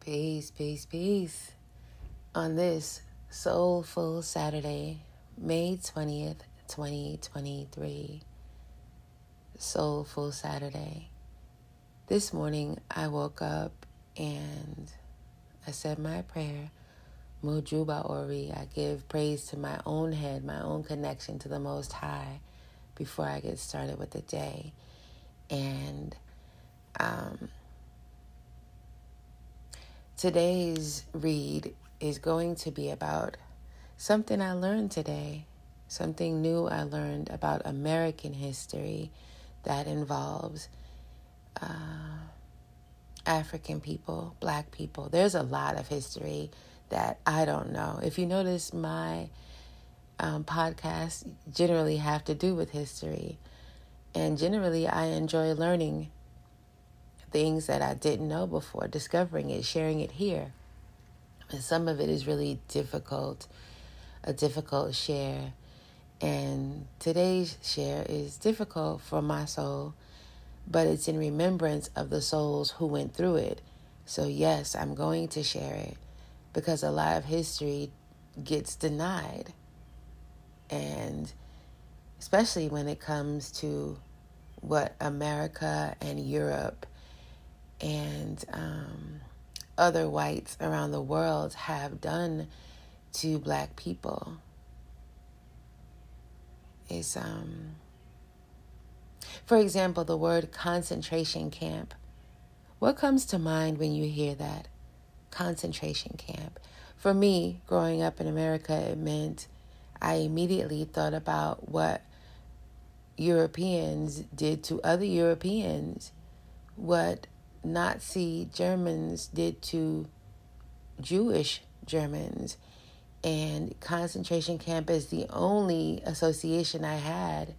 Peace, peace, peace. On this soulful Saturday, May 20th, 2023. Soulful Saturday. This morning I woke up and I said my prayer. Mujuba Ori. I give praise to my own head, my own connection to the Most High before I get started with the day. And um, today's read is going to be about something I learned today, something new I learned about American history that involves uh, African people, black people. There's a lot of history that I don't know. If you notice, my um, podcasts generally have to do with history. And generally, I enjoy learning things that I didn't know before, discovering it, sharing it here. And some of it is really difficult, a difficult share. And today's share is difficult for my soul, but it's in remembrance of the souls who went through it. So, yes, I'm going to share it because a lot of history gets denied. And especially when it comes to what America and Europe and um, other whites around the world have done to black people. Is um for example the word concentration camp. What comes to mind when you hear that? Concentration camp. For me growing up in america it meant i immediately thought about what europeans did to other europeans what Nazi Germans did to Jewish Germans. And concentration camp is the only association I had.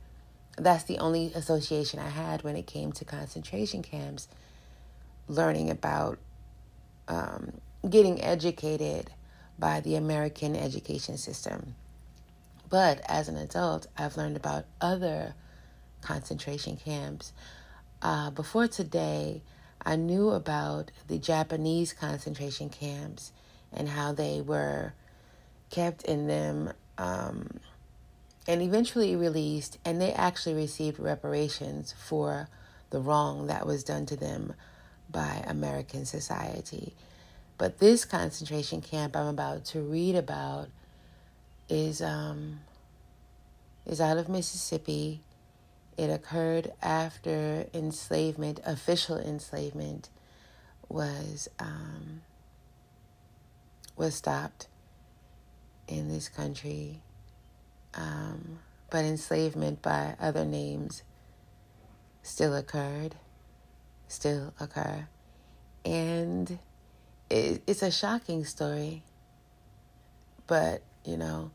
That's the only association I had when it came to concentration camps, learning about um, getting educated by the American education system. But as an adult, I've learned about other concentration camps. Uh, before today, I knew about the Japanese concentration camps and how they were kept in them um, and eventually released, and they actually received reparations for the wrong that was done to them by American society. But this concentration camp I'm about to read about is um, is out of Mississippi it occurred after enslavement, official enslavement, was um, was stopped in this country, um, but enslavement by other names still occurred, still occur, and it, it's a shocking story. But you know,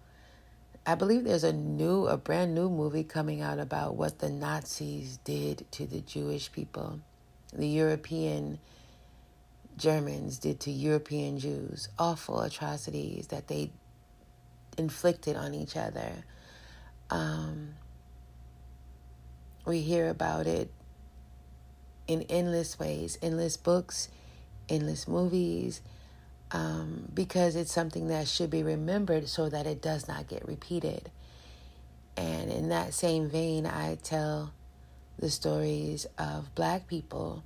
I believe there's a new, a brand new movie coming out about what the Nazis did to the Jewish people. The European Germans did to European Jews. Awful atrocities that they inflicted on each other. Um, we hear about it in endless ways, endless books, endless movies um, because it's something that should be remembered so that it does not get repeated. And in that same vein, I tell the stories of black people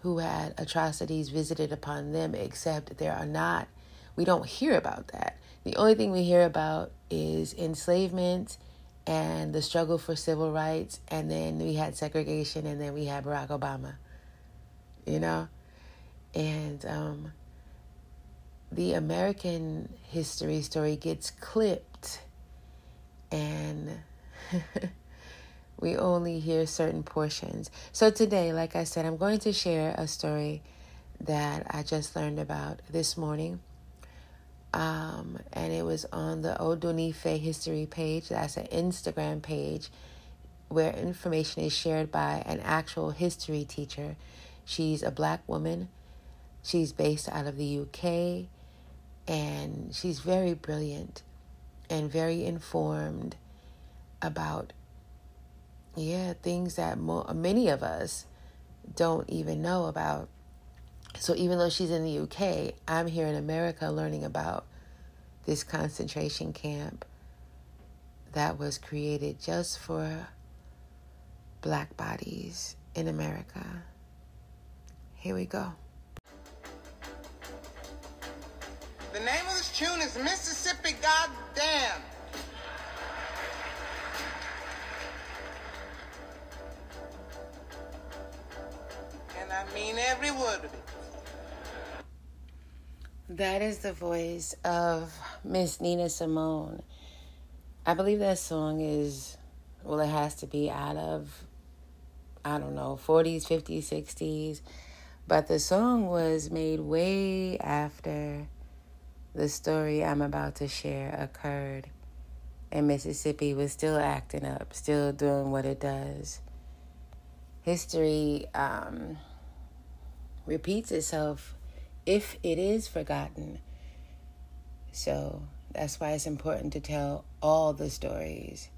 who had atrocities visited upon them, except there are not, we don't hear about that. The only thing we hear about is enslavement and the struggle for civil rights, and then we had segregation, and then we had Barack Obama, you know? And um, the American history story gets clipped and we only hear certain portions. So today, like I said, I'm going to share a story that I just learned about this morning. Um, and it was on the Odunife history page. That's an Instagram page where information is shared by an actual history teacher. She's a black woman. She's based out of the UK and she's very brilliant and very informed about yeah things that mo- many of us don't even know about So even though she's in the UK, I'm here in America learning about this concentration camp that was created just for black bodies in America. Here we go. The name of this tune is Mississippi Goddamn. And I mean every word of it. That is the voice of Miss Nina Simone. I believe that song is, well, it has to be out of, I don't know, 40s, 50s, 60s. But the song was made way after the story I'm about to share occurred. And Mississippi was still acting up, still doing what it does. History um, repeats itself if it is forgotten. So that's why it's important to tell all the stories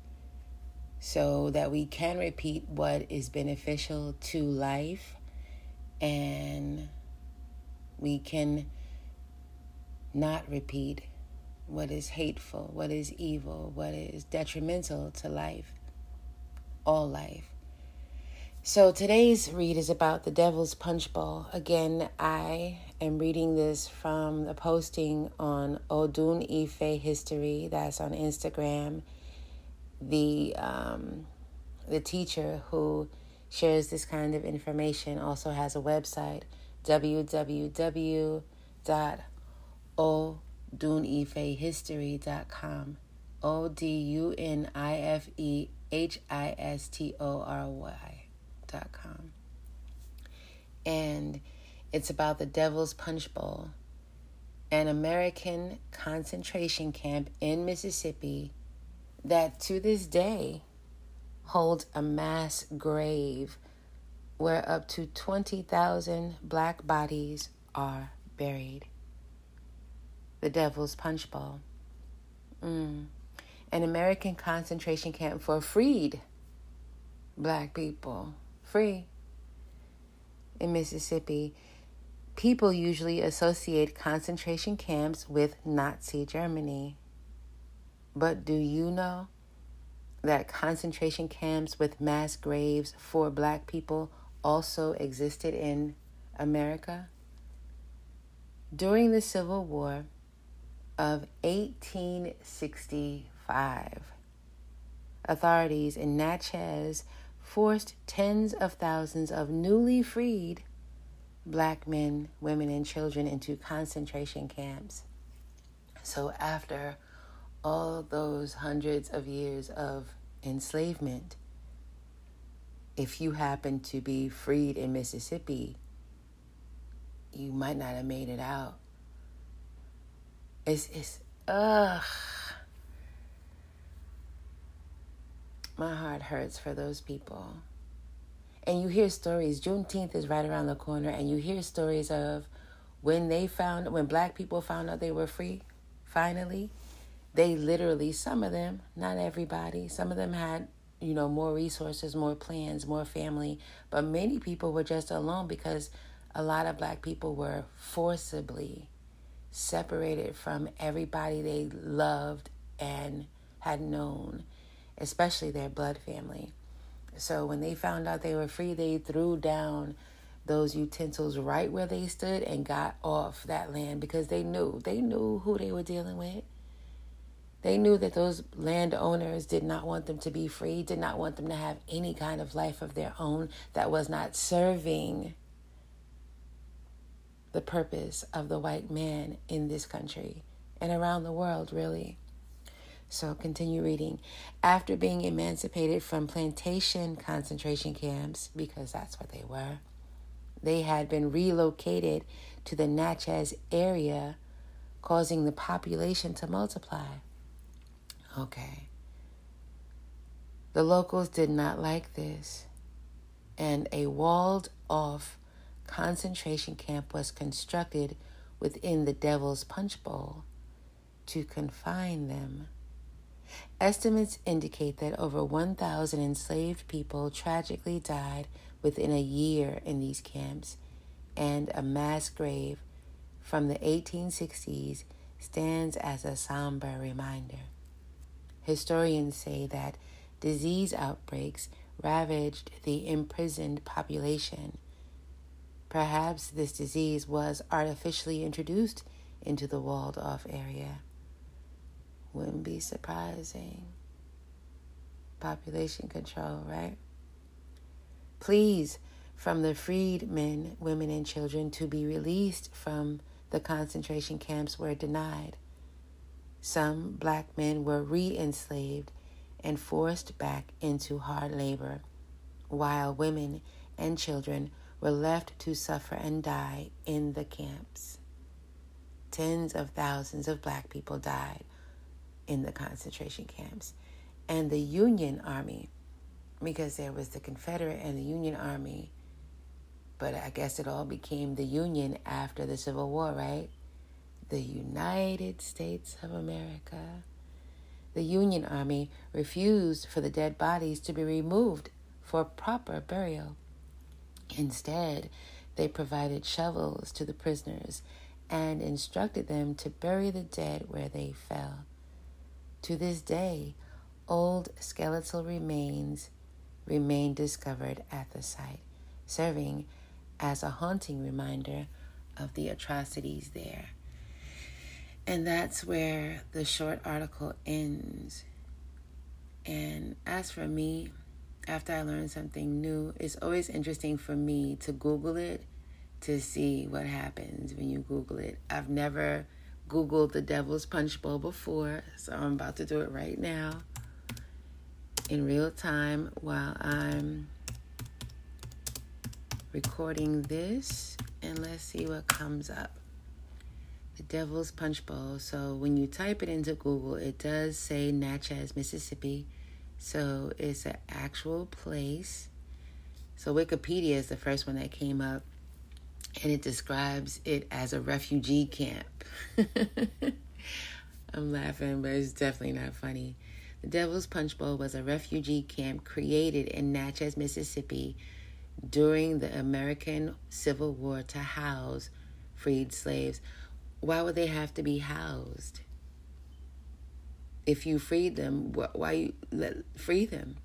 so that we can repeat what is beneficial to life and we can not repeat what is hateful, what is evil, what is detrimental to life, all life. So today's read is about the Devil's Punch Bowl. Again, I am reading this from the posting on Odun Ife History. That's on Instagram. The um, the teacher who shares this kind of information also has a website www.odunifehistory.com. O D U N I F E H I S T O R Y dot com. And it's about the Devil's Punch Bowl, an American concentration camp in Mississippi that to this day holds a mass grave where up to 20,000 black bodies are buried. The Devil's Punch Bowl. Mm. An American concentration camp for freed black people free. In Mississippi, people usually associate concentration camps with Nazi Germany. But do you know that concentration camps with mass graves for black people also existed in America? During the Civil War of 1865, authorities in Natchez forced tens of thousands of newly freed black men, women, and children into concentration camps. So, after all those hundreds of years of enslavement, if you happen to be freed in Mississippi, you might not have made it out. It's, it's, ugh. my heart hurts for those people. And you hear stories, Juneteenth is right around the corner, and you hear stories of when they found, when black people found out they were free, finally, they literally, some of them, not everybody, some of them had, you know, more resources, more plans, more family, but many people were just alone because a lot of black people were forcibly separated from everybody they loved and had known especially their blood family. So when they found out they were free, they threw down those utensils right where they stood and got off that land because they knew they knew who they were dealing with. They knew that those landowners did not want them to be free, did not want them to have any kind of life of their own that was not serving the purpose of the white man in this country and around the world, really. So continue reading. After being emancipated from plantation concentration camps, because that's what they were, they had been relocated to the Natchez area, causing the population to multiply. Okay. The locals did not like this, and a walled off concentration camp was constructed within the Devil's Punch Bowl to confine them. Estimates indicate that over 1,000 enslaved people tragically died within a year in these camps, and a mass grave from the 1860s stands as a somber reminder. Historians say that disease outbreaks ravaged the imprisoned population. Perhaps this disease was artificially introduced into the walled off area. Wouldn't be surprising. Population control, right? Please, from the freed men, women, and children to be released from the concentration camps were denied. Some black men were re enslaved and forced back into hard labor, while women and children were left to suffer and die in the camps. Tens of thousands of black people died in the concentration camps, and the Union Army, because there was the Confederate and the Union Army, but I guess it all became the Union after the Civil War, right? The United States of America. The Union Army refused for the dead bodies to be removed for proper burial. Instead, they provided shovels to the prisoners and instructed them to bury the dead where they fell. To this day, old skeletal remains remain discovered at the site, serving as a haunting reminder of the atrocities there. And that's where the short article ends. And as for me, after I learn something new, it's always interesting for me to Google it to see what happens when you Google it. I've never Googled the Devil's Punch Bowl before, so I'm about to do it right now in real time while I'm recording this. And let's see what comes up the Devil's Punch Bowl. So when you type it into Google, it does say Natchez, Mississippi. So it's an actual place. So Wikipedia is the first one that came up, and it describes it as a refugee camp. I'm laughing, but it's definitely not funny. The Devil's Punch Bowl was a refugee camp created in Natchez, Mississippi during the American Civil War to house freed slaves. Why would they have to be housed? If you freed them, why you let free them?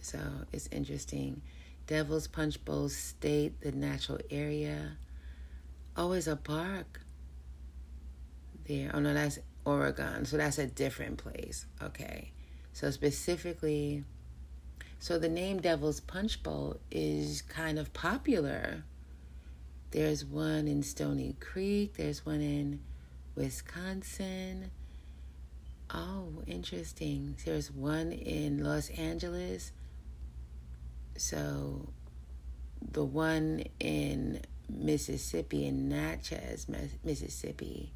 So it's interesting. Devil's Punch Bowl State, the natural area. Oh, a park there. Oh no, that's Oregon. So that's a different place. Okay. So specifically, so the name Devil's Punch Bowl is kind of popular there's one in Stoney Creek, there's one in Wisconsin. Oh, interesting. There's one in Los Angeles. So the one in Mississippi, in Natchez, Mississippi,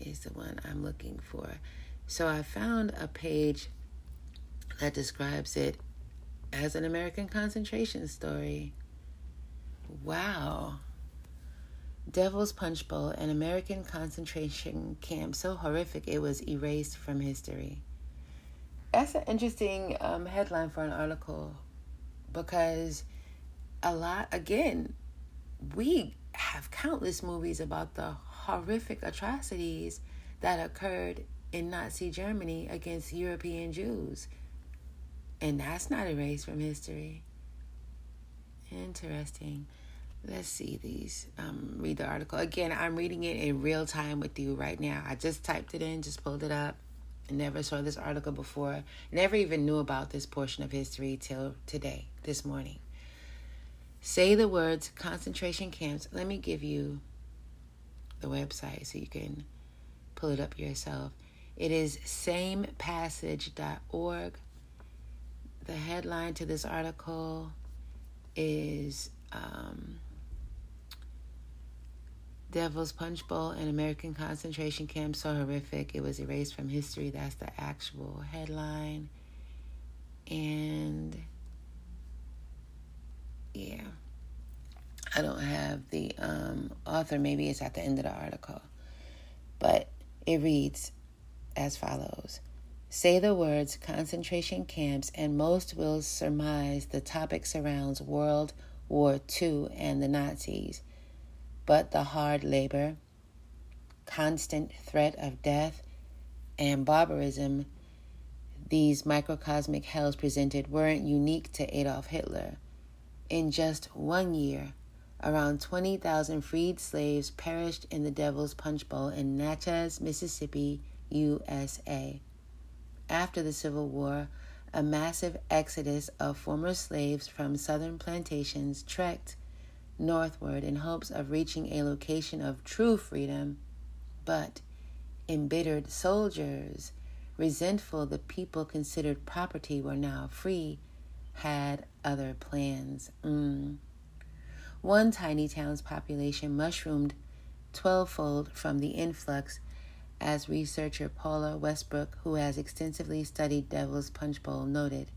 is the one I'm looking for. So I found a page that describes it as an American concentration story. Wow. Devil's Punch Bowl, an American concentration camp so horrific it was erased from history. That's an interesting um, headline for an article because a lot, again, we have countless movies about the horrific atrocities that occurred in Nazi Germany against European Jews. And that's not erased from history. Interesting. Let's see these. Um, read the article. Again, I'm reading it in real time with you right now. I just typed it in, just pulled it up. I never saw this article before. Never even knew about this portion of history till today, this morning. Say the words concentration camps. Let me give you the website so you can pull it up yourself. It is samepassage.org. The headline to this article is um, Devil's Punch Bowl and American concentration camp so horrific it was erased from history. That's the actual headline. And yeah. I don't have the um, author, maybe it's at the end of the article. But it reads as follows Say the words concentration camps, and most will surmise the topic surrounds World War II and the Nazis, but the hard labor, constant threat of death, and barbarism these microcosmic hells presented weren't unique to Adolf Hitler. In just one year, around 20,000 freed slaves perished in the Devil's Punch Bowl in Natchez, Mississippi, USA. After the Civil War, a massive exodus of former slaves from southern plantations trekked northward in hopes of reaching a location of true freedom, but embittered soldiers resentful the people considered property were now free, had other plans. Mm. One tiny town's population mushroomed twelvefold from the influx, as researcher Paula Westbrook, who has extensively studied Devil's Punch Bowl, noted.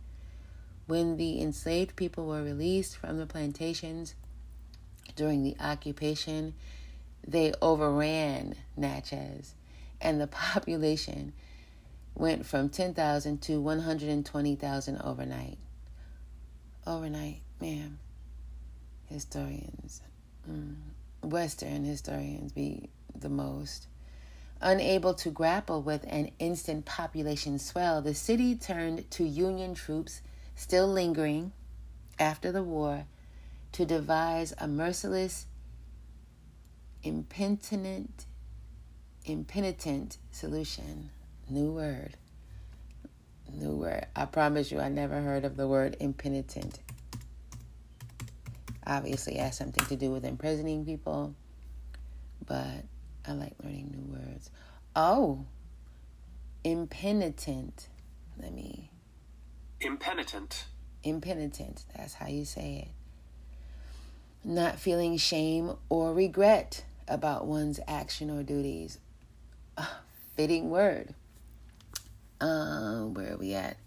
When the enslaved people were released from the plantations during the occupation, they overran Natchez, and the population went from 10,000 to 120,000 overnight. Overnight, ma'am. Historians, mm, Western historians be the most. Unable to grapple with an instant population swell, the city turned to Union troops still lingering after the war to devise a merciless, impenitent, impenitent solution. New word. New word. I promise you, I never heard of the word impenitent. Obviously, it has something to do with imprisoning people, but I like learning new words. Oh, impenitent. Let me. Impenitent. Impenitent. That's how you say it. Not feeling shame or regret about one's action or duties. A fitting word uh, where are we at?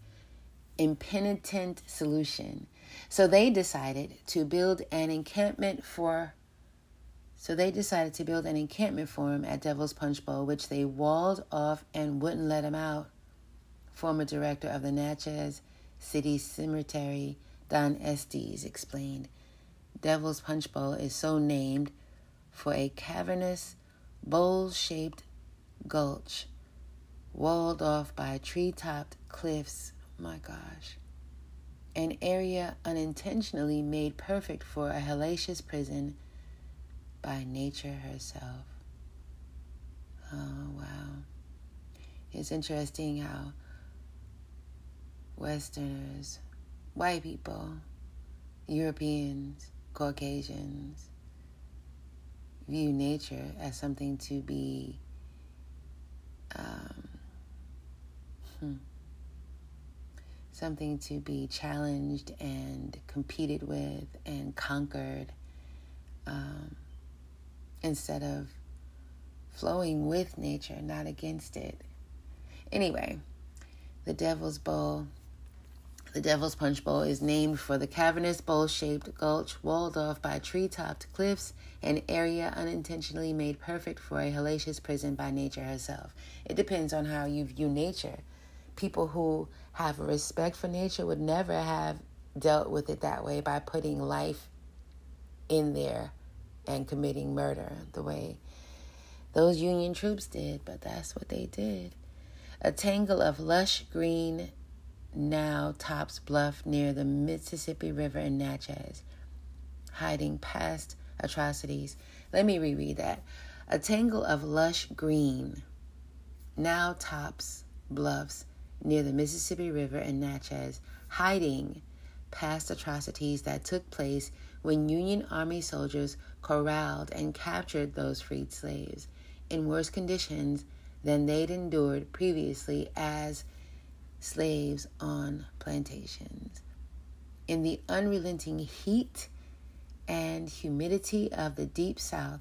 Impenitent solution. So they decided to build an encampment for. So they decided to build an encampment for him at Devil's Punch Bowl, which they walled off and wouldn't let him out. Former director of the Natchez City Cemetery, Don Estes, explained. Devil's Punch Bowl is so named for a cavernous, bowl shaped gulch walled off by tree topped cliffs. My gosh. An area unintentionally made perfect for a hellacious prison by nature herself. Oh, wow. It's interesting how Westerners, white people, Europeans, Caucasians view nature as something to be um, Hmm. Something to be challenged and competed with and conquered um, instead of flowing with nature, not against it. Anyway, the Devil's Bowl. The Devil's Punch Bowl is named for the cavernous bowl shaped gulch walled off by tree topped cliffs, an area unintentionally made perfect for a hellacious prison by nature herself. It depends on how you view nature people who have a respect for nature would never have dealt with it that way by putting life in there and committing murder the way those Union troops did, but that's what they did. A tangle of lush green now tops bluff near the Mississippi River in Natchez, hiding past atrocities. Let me reread that. A tangle of lush green now tops bluffs near the Mississippi River in Natchez, hiding past atrocities that took place when Union Army soldiers corralled and captured those freed slaves in worse conditions than they'd endured previously as slaves on plantations. In the unrelenting heat and humidity of the deep South,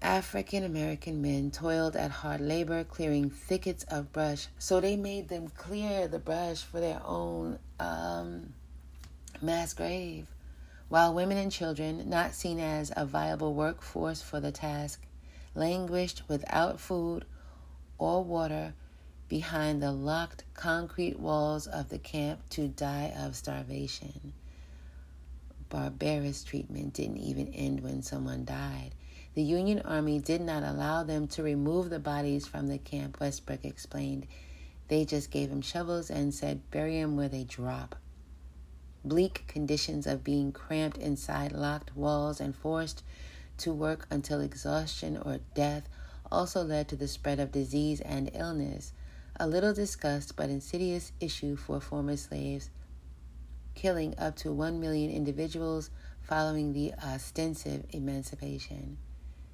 African American men toiled at hard labor clearing thickets of brush, so they made them clear the brush for their own um, mass grave, while women and children, not seen as a viable workforce for the task, languished without food or water behind the locked concrete walls of the camp to die of starvation. barbarous treatment didn't even end when someone died. The Union Army did not allow them to remove the bodies from the camp, Westbrook explained. They just gave them shovels and said, bury them where they drop. Bleak conditions of being cramped inside locked walls and forced to work until exhaustion or death also led to the spread of disease and illness, a little discussed but insidious issue for former slaves, killing up to 1 million individuals following the ostensive emancipation.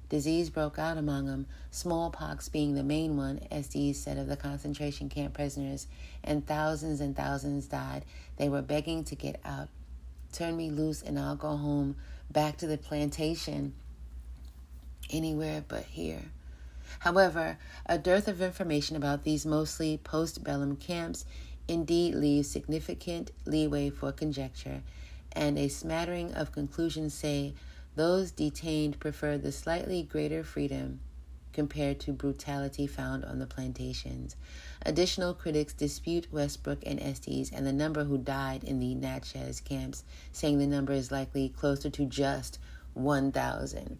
Disease broke out among them, smallpox being the main one, as Estes said of the concentration camp prisoners, and thousands and thousands died. They were begging to get out. Turn me loose and I'll go home, back to the plantation, anywhere but here. However, a dearth of information about these mostly postbellum camps indeed leaves significant leeway for conjecture, and a smattering of conclusions say those detained preferred the slightly greater freedom compared to brutality found on the plantations. Additional critics dispute Westbrook and Estes and the number who died in the Natchez camps, saying the number is likely closer to just 1,000.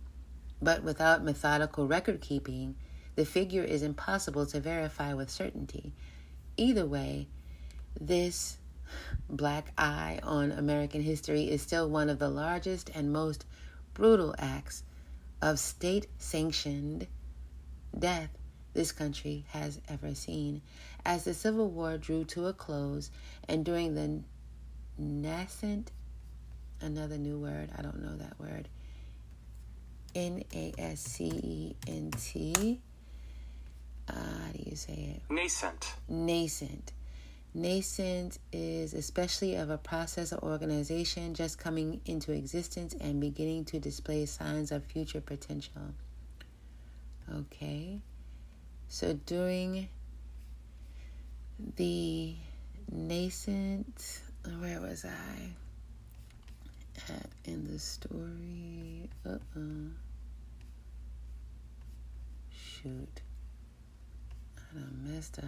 But without methodical record keeping, the figure is impossible to verify with certainty. Either way, this black eye on American history is still one of the largest and most brutal acts of state sanctioned death this country has ever seen. As the Civil War drew to a close and during the nascent, another new word, I don't know that word, N A S C E N T. Uh, how do you say it? Nascent. Nascent. Nascent is especially of a process or organization just coming into existence and beginning to display signs of future potential. Okay. So during the nascent, where was I? At in the story. Uh uh Shoot. I done messed up.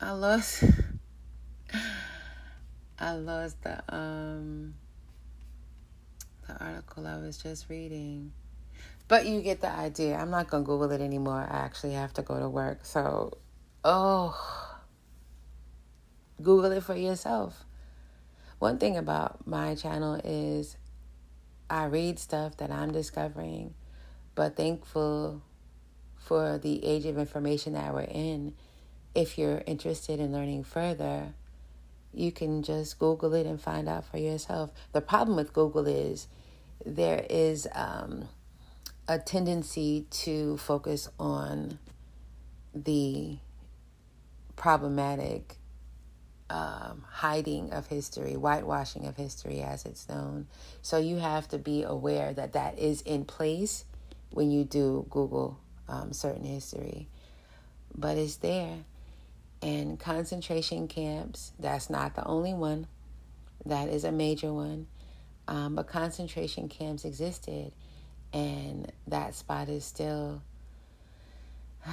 I lost I lost the um the article I was just reading. But you get the idea. I'm not gonna Google it anymore. I actually have to go to work. So oh Google it for yourself. One thing about my channel is I read stuff that I'm discovering, but thankful for the age of information that we're in if you're interested in learning further, you can just Google it and find out for yourself. The problem with Google is there is um, a tendency to focus on the problematic um, hiding of history, whitewashing of history as it's known. So you have to be aware that that is in place when you do Google um, certain history. But it's there and concentration camps. That's not the only one, that is a major one. Um, but concentration camps existed, and that spot is still.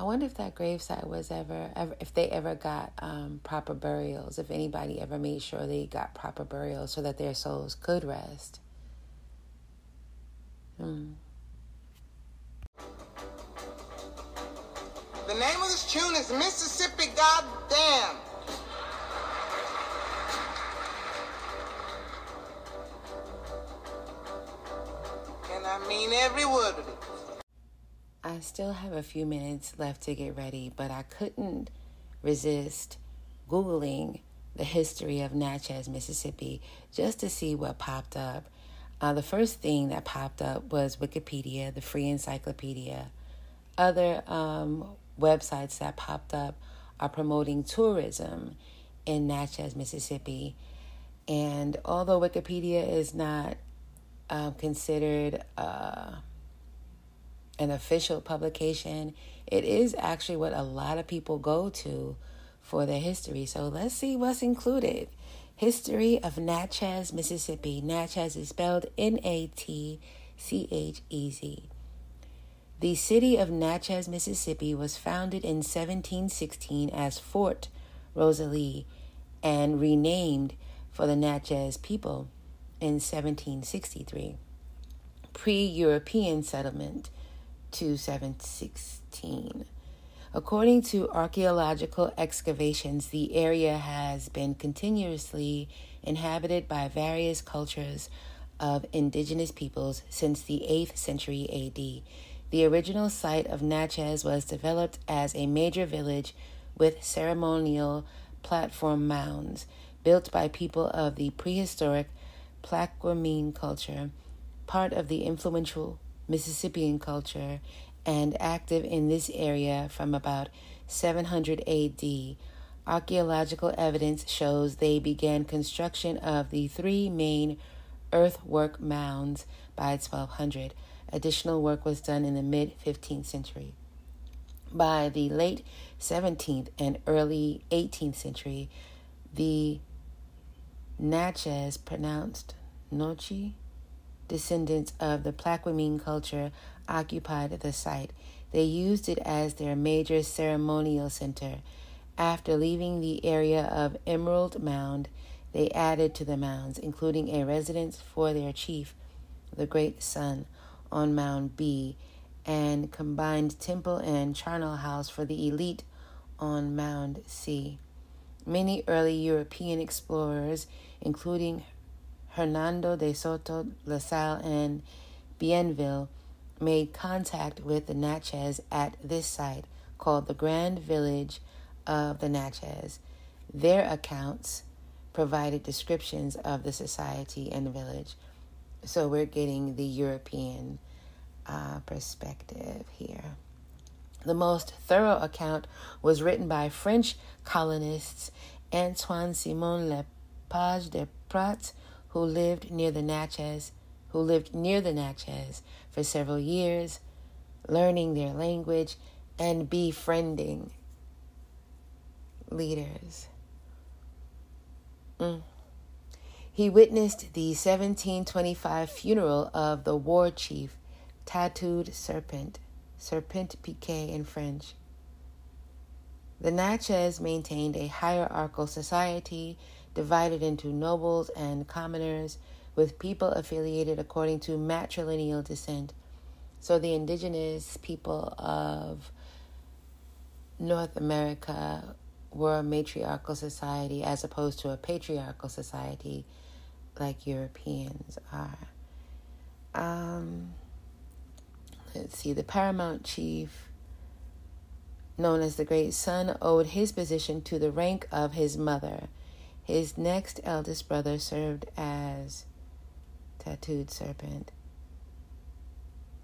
I wonder if that gravesite was ever, ever if they ever got um, proper burials, if anybody ever made sure they got proper burials so that their souls could rest. Hmm. The name of this tune is Mississippi Goddamn. And I mean every word of it. I still have a few minutes left to get ready, but I couldn't resist Googling the history of Natchez, Mississippi, just to see what popped up. Uh, the first thing that popped up was Wikipedia, the free encyclopedia. Other um, websites that popped up are promoting tourism in Natchez, Mississippi. And although Wikipedia is not um, considered uh, an official publication, it is actually what a lot of people go to for their history. So let's see what's included. History of Natchez, Mississippi. Natchez is spelled N A T C H E Z. The city of Natchez, Mississippi was founded in 1716 as Fort Rosalie and renamed for the Natchez people in 1763. Pre European settlement to 716. According to archaeological excavations, the area has been continuously inhabited by various cultures of indigenous peoples since the 8th century AD. The original site of Natchez was developed as a major village with ceremonial platform mounds built by people of the prehistoric Plaquemine culture, part of the influential Mississippian culture, and active in this area from about 700 AD. Archaeological evidence shows they began construction of the three main earthwork mounds by 1200. Additional work was done in the mid 15th century. By the late 17th and early 18th century, the Natchez, pronounced Nochi, descendants of the Plaquemine culture occupied the site. They used it as their major ceremonial center. After leaving the area of Emerald Mound, they added to the mounds, including a residence for their chief, the Great Sun, on Mound B, and combined temple and charnel house for the elite on Mound C. Many early European explorers, including Hernando de Soto, La Salle, and Bienville, made contact with the Natchez at this site called the Grand Village of the Natchez. Their accounts provided descriptions of the society and the village. So we're getting the European uh, perspective here. The most thorough account was written by French colonists Antoine Simon Lepage de Prat, who lived near the Natchez, who lived near the Natchez for several years, learning their language and befriending leaders. Mm. He witnessed the 1725 funeral of the war chief, Tattooed Serpent, Serpent Piqué in French. The Natchez maintained a hierarchical society divided into nobles and commoners, with people affiliated according to matrilineal descent. So the indigenous people of North America were a matriarchal society as opposed to a patriarchal society like Europeans are. Um, let's see, the paramount chief, known as the Great Sun, owed his position to the rank of his mother. His next eldest brother served as tattooed serpent.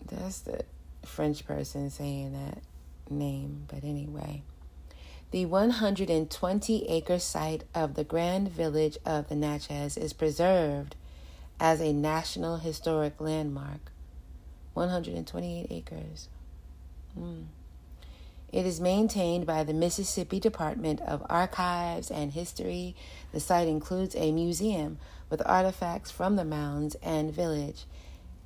That's the French person saying that name, but anyway. The 120 acre site of the Grand Village of the Natchez is preserved as a National Historic Landmark. 128 acres. Mm. It is maintained by the Mississippi Department of Archives and History. The site includes a museum with artifacts from the mounds and village,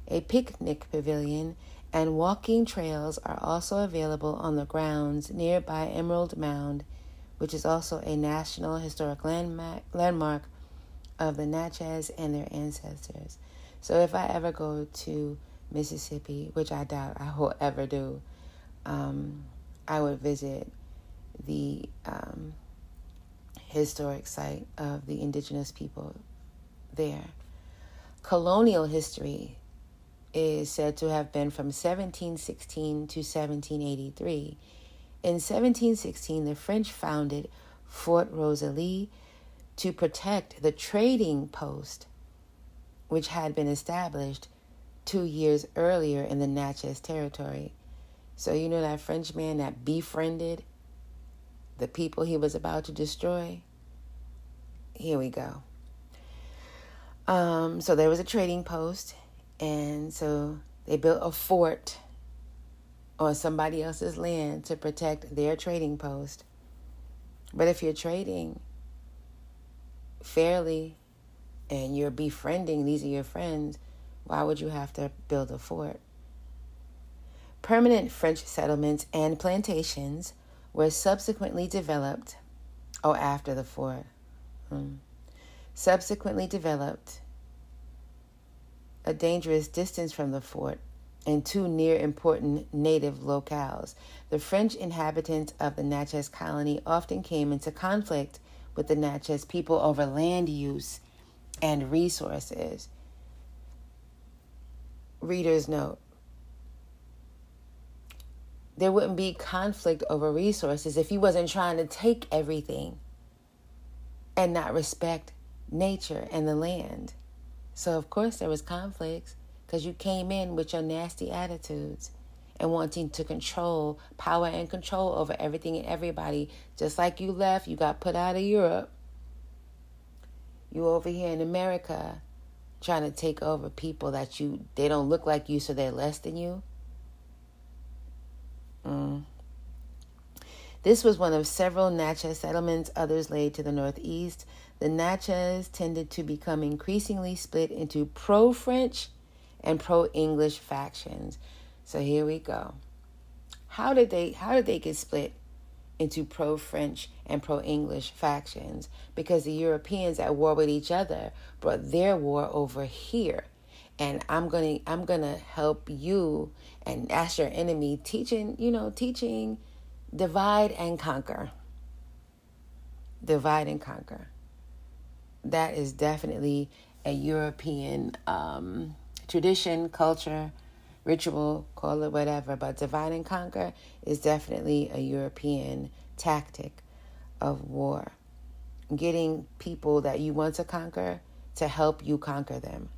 a picnic pavilion, and walking trails are also available on the grounds nearby Emerald Mound, which is also a National Historic Landmark, landmark of the Natchez and their ancestors. So if I ever go to Mississippi, which I doubt I will ever do, um, I would visit the um, historic site of the indigenous people there. Colonial history is said to have been from 1716 to 1783. In 1716, the French founded Fort Rosalie to protect the trading post, which had been established two years earlier in the Natchez territory. So, you know that French man that befriended the people he was about to destroy? Here we go. Um, so there was a trading post, and so they built a fort on somebody else's land to protect their trading post. But if you're trading fairly and you're befriending, these are your friends, why would you have to build a fort? Permanent French settlements and plantations were subsequently developed, oh, after the fort. Hmm. Subsequently developed a dangerous distance from the fort and two near important native locales. The French inhabitants of the Natchez colony often came into conflict with the Natchez people over land use and resources. Reader's note there wouldn't be conflict over resources if he wasn't trying to take everything and not respect nature and the land. So, of course, there was conflicts because you came in with your nasty attitudes and wanting to control power and control over everything and everybody. Just like you left, you got put out of Europe. You over here in America trying to take over people that you they don't look like you so they're less than you. Mm. This was one of several Natchez settlements, others laid to the northeast. The Natchez tended to become increasingly split into pro French and pro English factions. So here we go. How did they how did they get split into pro French and pro English factions? Because the Europeans at war with each other brought their war over here. And I'm gonna I'm gonna help you and that's your enemy teaching, you know, teaching divide and conquer. Divide and conquer. That is definitely a European um, tradition, culture, ritual, call it whatever, but divide and conquer is definitely a European tactic of war. Getting people that you want to conquer to help you conquer them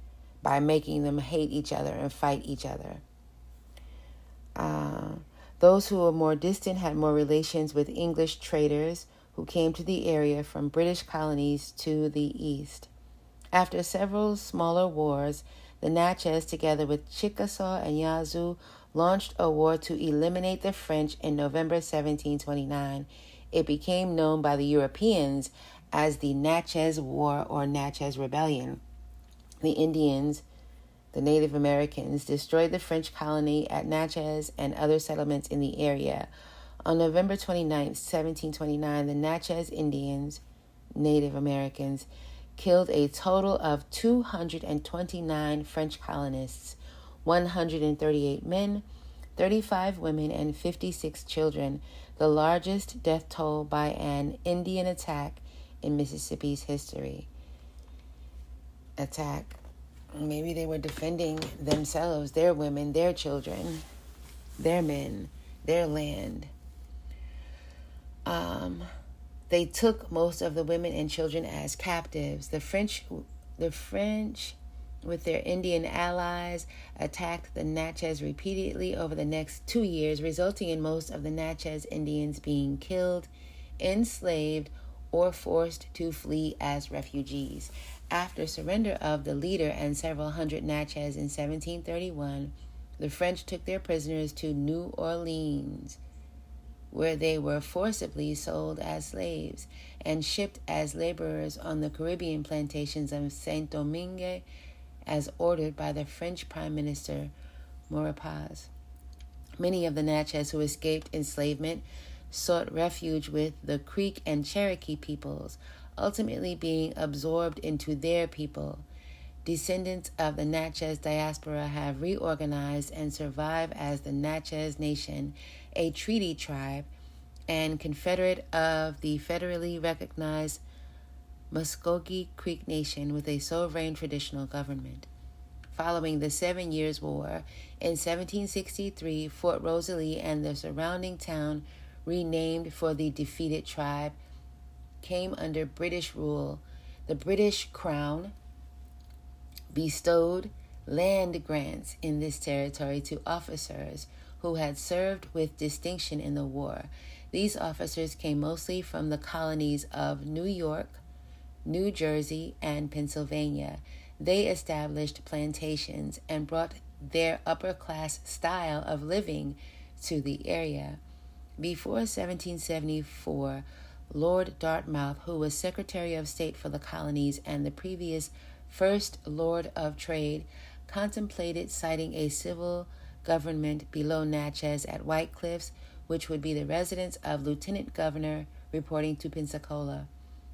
by making them hate each other and fight each other. Uh, those who were more distant had more relations with English traders who came to the area from British colonies to the east. After several smaller wars, the Natchez, together with Chickasaw and Yazoo, launched a war to eliminate the French in November 1729. It became known by the Europeans as the Natchez War or Natchez Rebellion. The Indians the Native Americans destroyed the French colony at Natchez and other settlements in the area. On November 29, 1729, the Natchez Indians, Native Americans, killed a total of 229 French colonists, 138 men, 35 women, and 56 children, the largest death toll by an Indian attack in Mississippi's history. Attack Maybe they were defending themselves, their women, their children, their men, their land. Um, they took most of the women and children as captives. The French, the French, with their Indian allies, attacked the Natchez repeatedly over the next two years, resulting in most of the Natchez Indians being killed, enslaved, or forced to flee as refugees. After surrender of the leader and several hundred Natchez in 1731, the French took their prisoners to New Orleans, where they were forcibly sold as slaves and shipped as laborers on the Caribbean plantations of Saint Domingue, as ordered by the French Prime Minister Maurepas. Many of the Natchez who escaped enslavement sought refuge with the Creek and Cherokee peoples, ultimately being absorbed into their people. Descendants of the Natchez diaspora have reorganized and survive as the Natchez Nation, a treaty tribe and confederate of the federally recognized Muscogee Creek Nation with a sovereign traditional government. Following the Seven Years' War, in 1763, Fort Rosalie and the surrounding town, renamed for the defeated tribe, came under British rule, the British Crown bestowed land grants in this territory to officers who had served with distinction in the war. These officers came mostly from the colonies of New York, New Jersey, and Pennsylvania. They established plantations and brought their upper class style of living to the area. Before 1774, Lord Dartmouth, who was Secretary of State for the colonies and the previous First Lord of Trade, contemplated siting a civil government below Natchez at White Cliffs, which would be the residence of Lieutenant Governor reporting to Pensacola.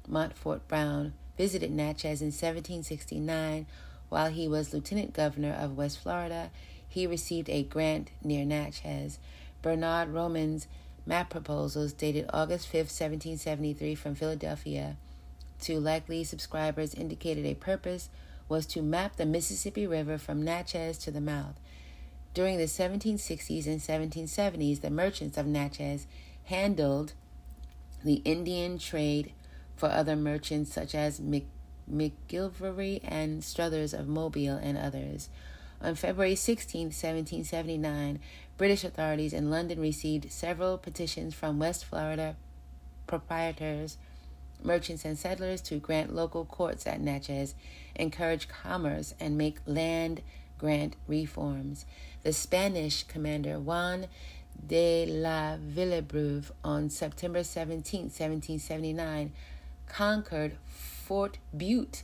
Montfort Browne, visited Natchez in 1769 while he was lieutenant governor of West Florida. He received a grant near Natchez. Bernard Romans' map proposals dated August 5, 1773, from Philadelphia to likely subscribers indicated a purpose was to map the Mississippi River from Natchez to the mouth. During the 1760s and 1770s, the merchants of Natchez handled the Indian trade for other merchants such as McGillivray and Struthers of Mobile and others. On February 16, 1779, British authorities in London received several petitions from West Florida proprietors, merchants, and settlers to grant local courts at Natchez, encourage commerce, and make land grant reforms. The Spanish commander Juan de la Villebeuvre on September 17, 1779, conquered Fort Bute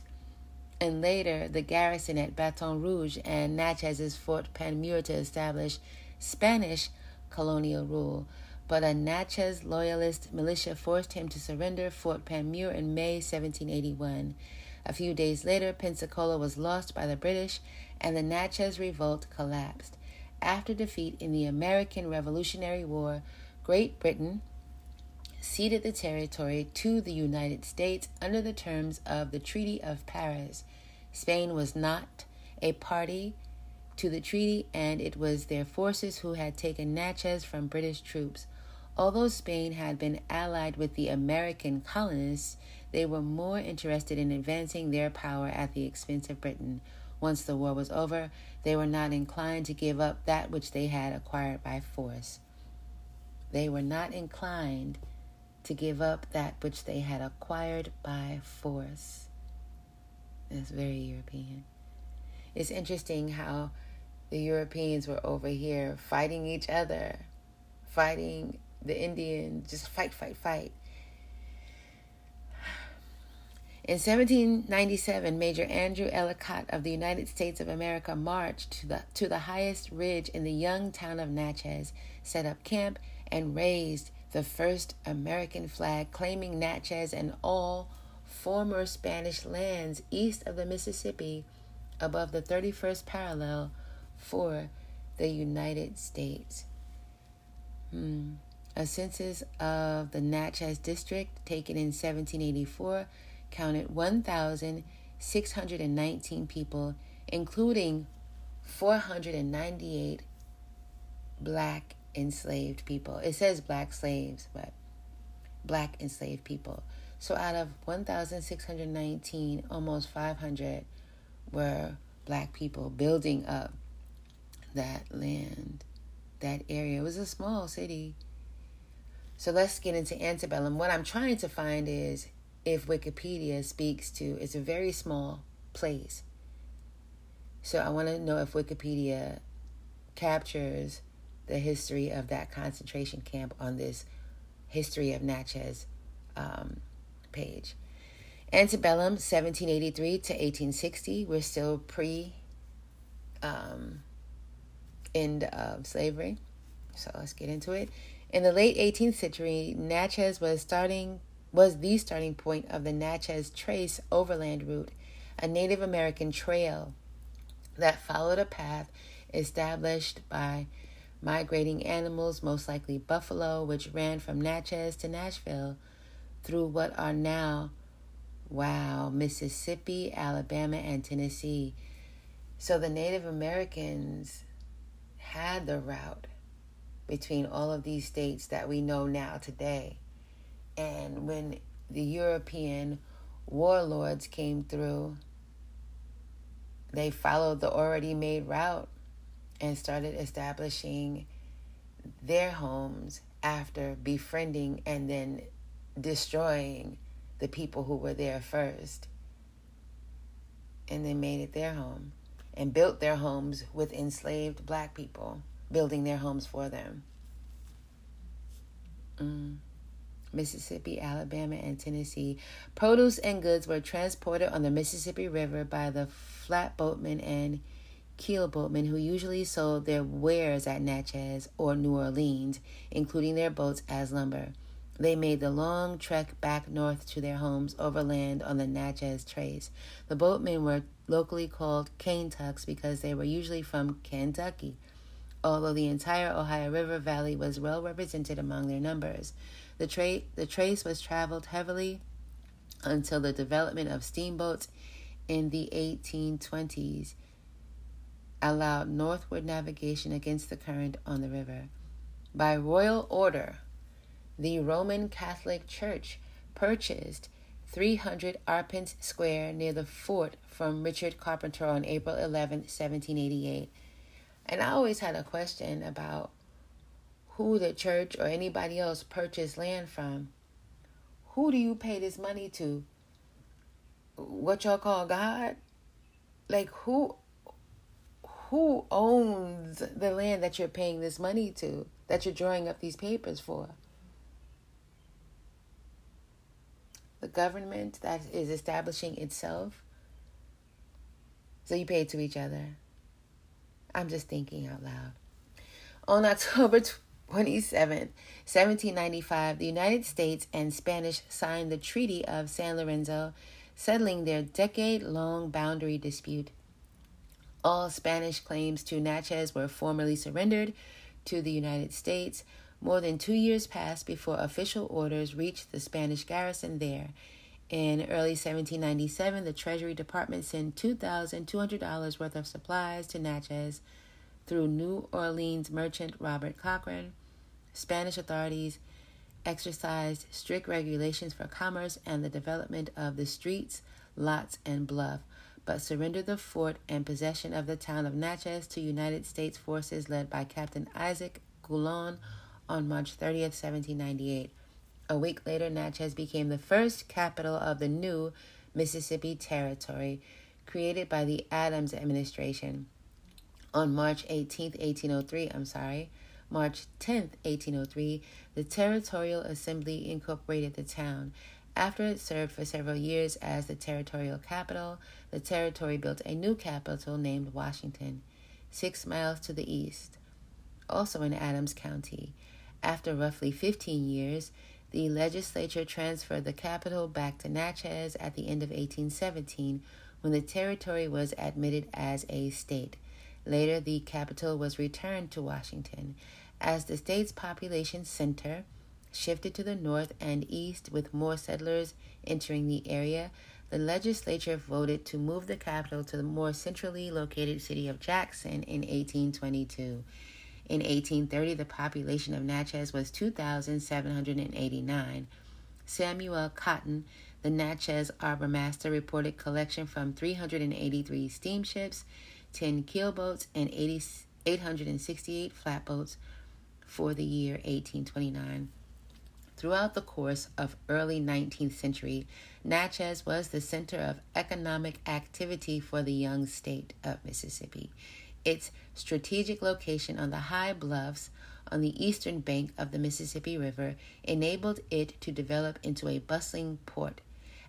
and later the garrison at Baton Rouge and Natchez's Fort Panmure to establish Spanish colonial rule. But a Natchez loyalist militia forced him to surrender Fort Panmure in May 1781. A few days later, Pensacola was lost by the British and the Natchez revolt collapsed. After defeat in the American Revolutionary War, Great Britain ceded the territory to the United States under the terms of the Treaty of Paris. Spain was not a party to the treaty, and it was their forces who had taken Natchez from British troops. Although Spain had been allied with the American colonists, they were more interested in advancing their power at the expense of Britain. Once the war was over, they were not inclined to give up that which they had acquired by force. They were not inclined to give up that which they had acquired by force. That's very European. It's interesting how the Europeans were over here fighting each other, fighting the Indians, just fight, fight, fight. In 1797, Major Andrew Ellicott of the United States of America marched to the, to the highest ridge in the young town of Natchez, set up camp, and raised the first American flag claiming Natchez and all former Spanish lands east of the Mississippi above the 31st parallel for the United States. Hmm. A census of the Natchez district taken in 1784 counted 1,619 people, including 498 black enslaved people. It says black slaves, but black enslaved people. So out of 1,619, almost 500 were black people building up that land, that area. It was a small city. So let's get into antebellum. What I'm trying to find is if Wikipedia speaks to it's a very small place. So I want to know if Wikipedia captures the history of that concentration camp on this history of Natchez um, page. Antebellum, 1783 to 1860. We're still pre um, end of slavery. So let's get into it. In the late 18th century, Natchez was starting was the starting point of the Natchez Trace overland route, a Native American trail that followed a path established by migrating animals, most likely buffalo, which ran from Natchez to Nashville through what are now, wow, Mississippi, Alabama, and Tennessee. So the Native Americans had the route between all of these states that we know now today. And when the European warlords came through, they followed the already made route and started establishing their homes after befriending and then destroying the people who were there first. And they made it their home and built their homes with enslaved black people building their homes for them. Mm. Mississippi, Alabama, and Tennessee. Produce and goods were transported on the Mississippi River by the flatboatmen and keelboatmen who usually sold their wares at Natchez or New Orleans, including their boats as lumber. They made the long trek back north to their homes overland on the Natchez Trace. The boatmen were locally called Kaintucks because they were usually from Kentucky, although the entire Ohio River Valley was well represented among their numbers. The, tra- the trace was traveled heavily until the development of steamboats in the 1820s allowed northward navigation against the current on the river. By royal order, the Roman Catholic Church purchased 300 Arpents Square near the fort from Richard Carpenter on April 11, 1788. And I always had a question about who the church or anybody else purchased land from. Who do you pay this money to? What y'all call God? Like who who owns the land that you're paying this money to, that you're drawing up these papers for? The government that is establishing itself. So you pay to each other. I'm just thinking out loud. On October 27, 1795, the United States and Spanish signed the Treaty of San Lorenzo, settling their decade long boundary dispute. All Spanish claims to Natchez were formally surrendered to the United States. More than two years passed before official orders reached the Spanish garrison there. In early 1797, the Treasury Department sent $2,200 worth of supplies to Natchez through New Orleans merchant Robert Cochrane. Spanish authorities exercised strict regulations for commerce and the development of the streets, lots, and bluff, but surrendered the fort and possession of the town of Natchez to United States forces led by Captain Isaac Guion on March 30, 1798. A week later, Natchez became the first capital of the new Mississippi Territory, created by the Adams administration. On March 18, 1803, I'm sorry, March 10, 1803, the Territorial Assembly incorporated the town. After it served for several years as the territorial capital, the territory built a new capital named Washington, six miles to the east, also in Adams County. After roughly 15 years, the legislature transferred the capital back to Natchez at the end of 1817 when the territory was admitted as a state. Later, the capital was returned to Washington. As the state's population center shifted to the north and east with more settlers entering the area, the legislature voted to move the capital to the more centrally located city of Jackson in 1822. In 1830, the population of Natchez was 2,789. Samuel Cotton, the Natchez Harbor Master, reported collection from 383 steamships, 10 keelboats, and 80, 868 flatboats for the year 1829. Throughout the course of early 19th century, Natchez was the center of economic activity for the young state of Mississippi. Its strategic location on the high bluffs on the eastern bank of the Mississippi River enabled it to develop into a bustling port.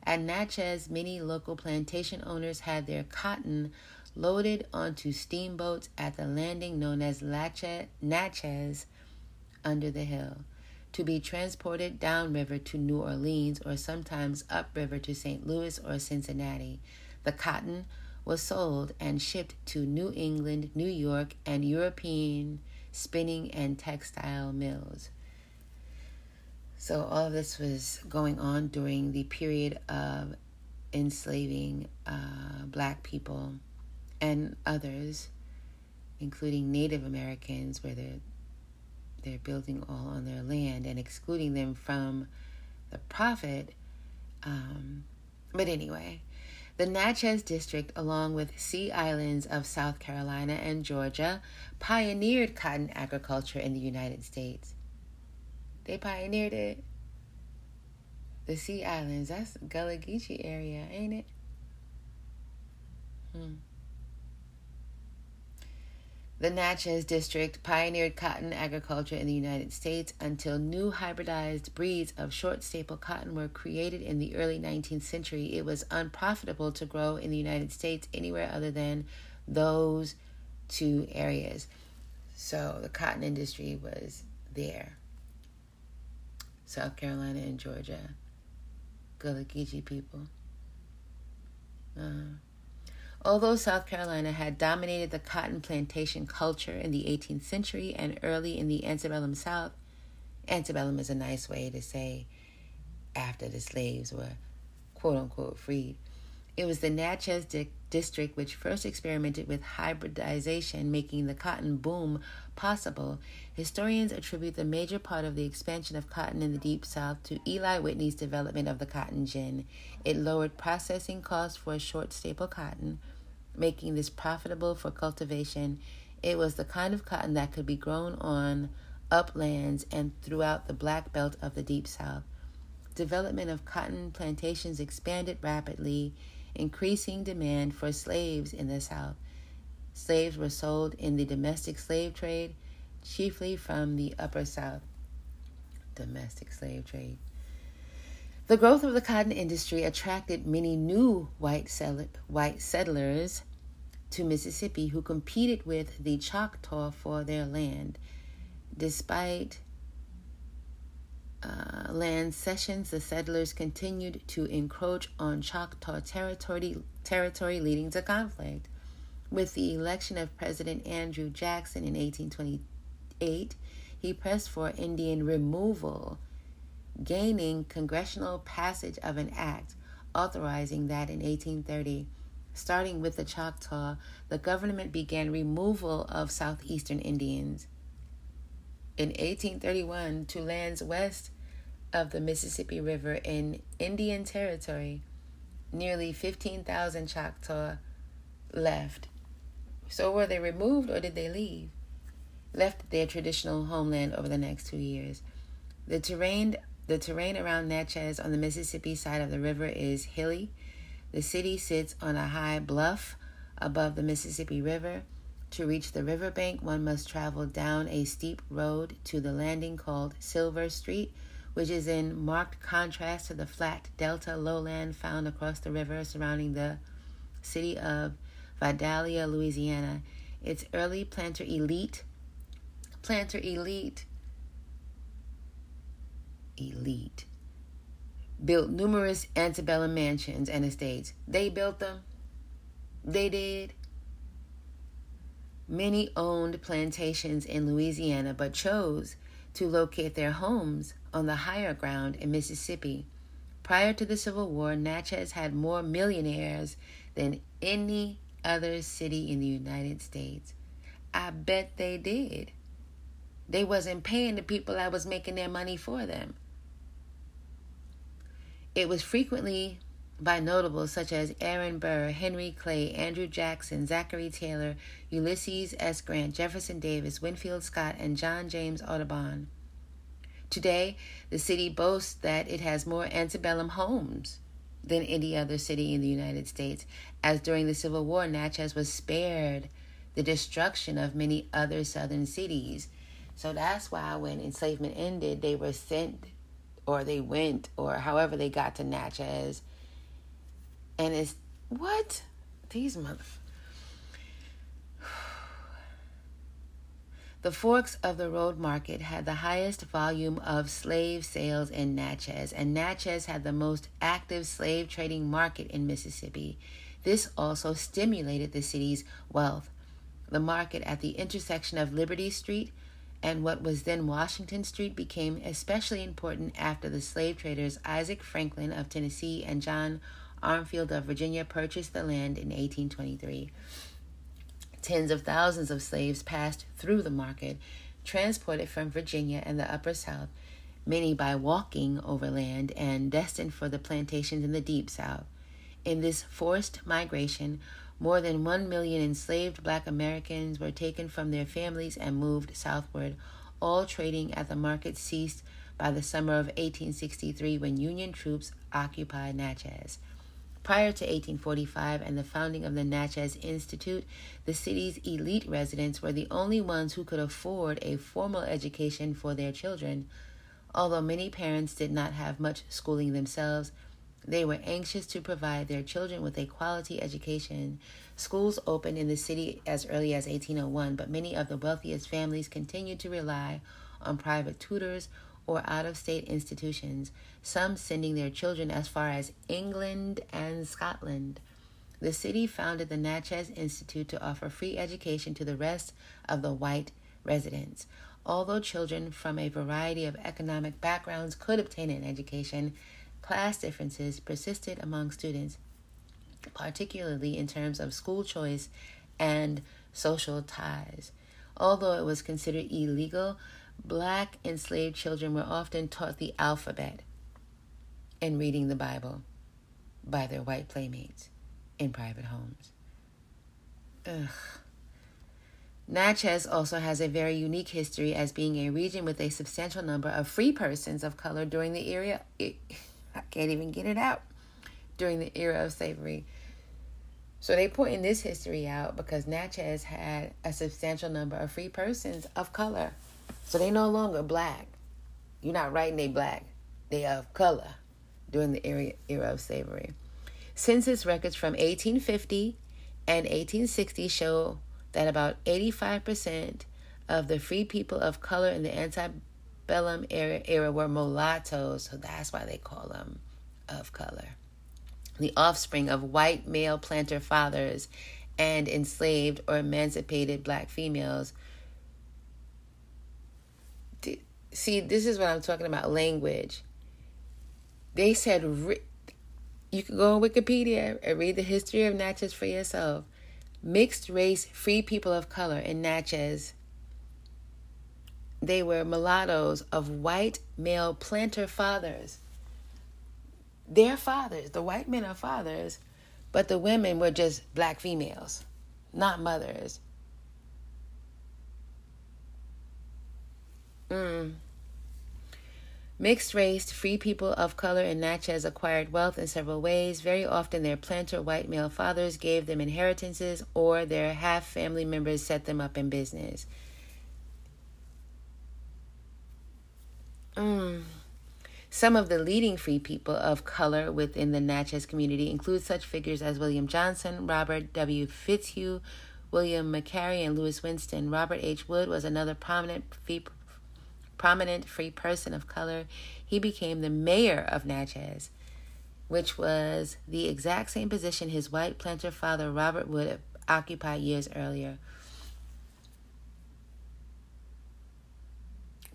At Natchez, many local plantation owners had their cotton loaded onto steamboats at the landing known as Natchez under the hill to be transported downriver to New Orleans or sometimes upriver to St. Louis or Cincinnati. The cotton was sold and shipped to New England, New York, and European spinning and textile mills. So, all of this was going on during the period of enslaving uh, black people and others, including Native Americans, where they're, they're building all on their land and excluding them from the profit. Um, but anyway, the Natchez District, along with Sea Islands of South Carolina and Georgia, pioneered cotton agriculture in the United States. They pioneered it. The Sea Islands, that's Gullah Geechee area, ain't it? Hmm. The Natchez District pioneered cotton agriculture in the United States until new hybridized breeds of short staple cotton were created in the early 19th century. It was unprofitable to grow in the United States anywhere other than those two areas. So the cotton industry was there. South Carolina and Georgia. Gullah Geechee people. Uh, although South Carolina had dominated the cotton plantation culture in the 18th century and early in the antebellum South, antebellum is a nice way to say after the slaves were quote unquote freed. It was the Natchez di- district which first experimented with hybridization, making the cotton boom possible. Historians attribute the major part of the expansion of cotton in the Deep South to Eli Whitney's development of the cotton gin. It lowered processing costs for short staple cotton, making this profitable for cultivation. It was the kind of cotton that could be grown on uplands and throughout the black belt of the Deep South. Development of cotton plantations expanded rapidly increasing demand for slaves in the South. Slaves were sold in the domestic slave trade, chiefly from the Upper South. Domestic slave trade. The growth of the cotton industry attracted many new white, white settlers to Mississippi who competed with the Choctaw for their land. Despite uh, land cessions, the settlers continued to encroach on Choctaw territory, territory, leading to conflict. With the election of President Andrew Jackson in 1828, he pressed for Indian removal, gaining congressional passage of an act authorizing that in 1830. Starting with the Choctaw, the government began removal of southeastern Indians. In 1831, to lands west of the Mississippi River in Indian Territory, nearly 15,000 Choctaw left. So were they removed or did they leave? Left their traditional homeland over the next two years. The terrain the terrain around Natchez on the Mississippi side of the river is hilly. The city sits on a high bluff above the Mississippi River. To reach the riverbank, one must travel down a steep road to the landing called Silver Street, which is in marked contrast to the flat delta lowland found across the river surrounding the city of Vidalia, Louisiana. Its early planter elite, planter elite, elite, built numerous antebellum mansions and estates. They built them. They did. Many owned plantations in Louisiana but chose to locate their homes on the higher ground in Mississippi. Prior to the Civil War, Natchez had more millionaires than any other city in the United States. I bet they did. They wasn't paying the people that was making their money for them. It was frequently by notables such as Aaron Burr, Henry Clay, Andrew Jackson, Zachary Taylor, Ulysses S. Grant, Jefferson Davis, Winfield Scott, and John James Audubon. Today, the city boasts that it has more antebellum homes than any other city in the United States, as during the Civil War, Natchez was spared the destruction of many other southern cities. So that's why when enslavement ended, they were sent or they went or however they got to Natchez. And it's what? These motherfuckers. The Forks of the Road Market had the highest volume of slave sales in Natchez, and Natchez had the most active slave trading market in Mississippi. This also stimulated the city's wealth. The market at the intersection of Liberty Street and what was then Washington Street became especially important after the slave traders Isaac Franklin of Tennessee and John Armfield of Virginia purchased the land in 1823. Tens of thousands of slaves passed through the market, transported from Virginia and the Upper South, many by walking overland and destined for the plantations in the Deep South. In this forced migration, more than one million enslaved black Americans were taken from their families and moved southward. All trading at the market ceased by the summer of 1863 when Union troops occupied Natchez. Prior to 1845 and the founding of the Natchez Institute, the city's elite residents were the only ones who could afford a formal education for their children. Although many parents did not have much schooling themselves, they were anxious to provide their children with a quality education. Schools opened in the city as early as 1801, but many of the wealthiest families continued to rely on private tutors or out of state institutions, some sending their children as far as England and Scotland. The city founded the Natchez Institute to offer free education to the rest of the white residents. Although children from a variety of economic backgrounds could obtain an education, class differences persisted among students, particularly in terms of school choice and social ties. Although it was considered illegal, black enslaved children were often taught the alphabet and reading the Bible by their white playmates in private homes. Ugh. Natchez also has a very unique history as being a region with a substantial number of free persons of color during the era. I can't even get it out. During the era of slavery. So they pointing this history out because Natchez had a substantial number of free persons of color. So they no longer black. You're not writing they black. They are of color during the era, of slavery. Census records from 1850 and 1860 show that about 85% of the free people of color in the antebellum era, era were mulattoes, so that's why they call them of color. The offspring of white male planter fathers and enslaved or emancipated black females. See, this is what I'm talking about language. They said, you can go on Wikipedia and read the history of Natchez for yourself mixed race free people of color in Natchez. They were mulattoes of white male planter fathers. Their fathers, the white men are fathers, but the women were just black females, not mothers. Mm. Mixed race, free people of color in Natchez acquired wealth in several ways. Very often, their planter white male fathers gave them inheritances, or their half family members set them up in business. Mm. Some of the leading free people of color within the Natchez community include such figures as William Johnson, Robert W. Fitzhugh, William McCary, and Lewis Winston. Robert H. Wood was another prominent free prominent free person of color, he became the mayor of Natchez, which was the exact same position his white planter father Robert Wood occupied years earlier.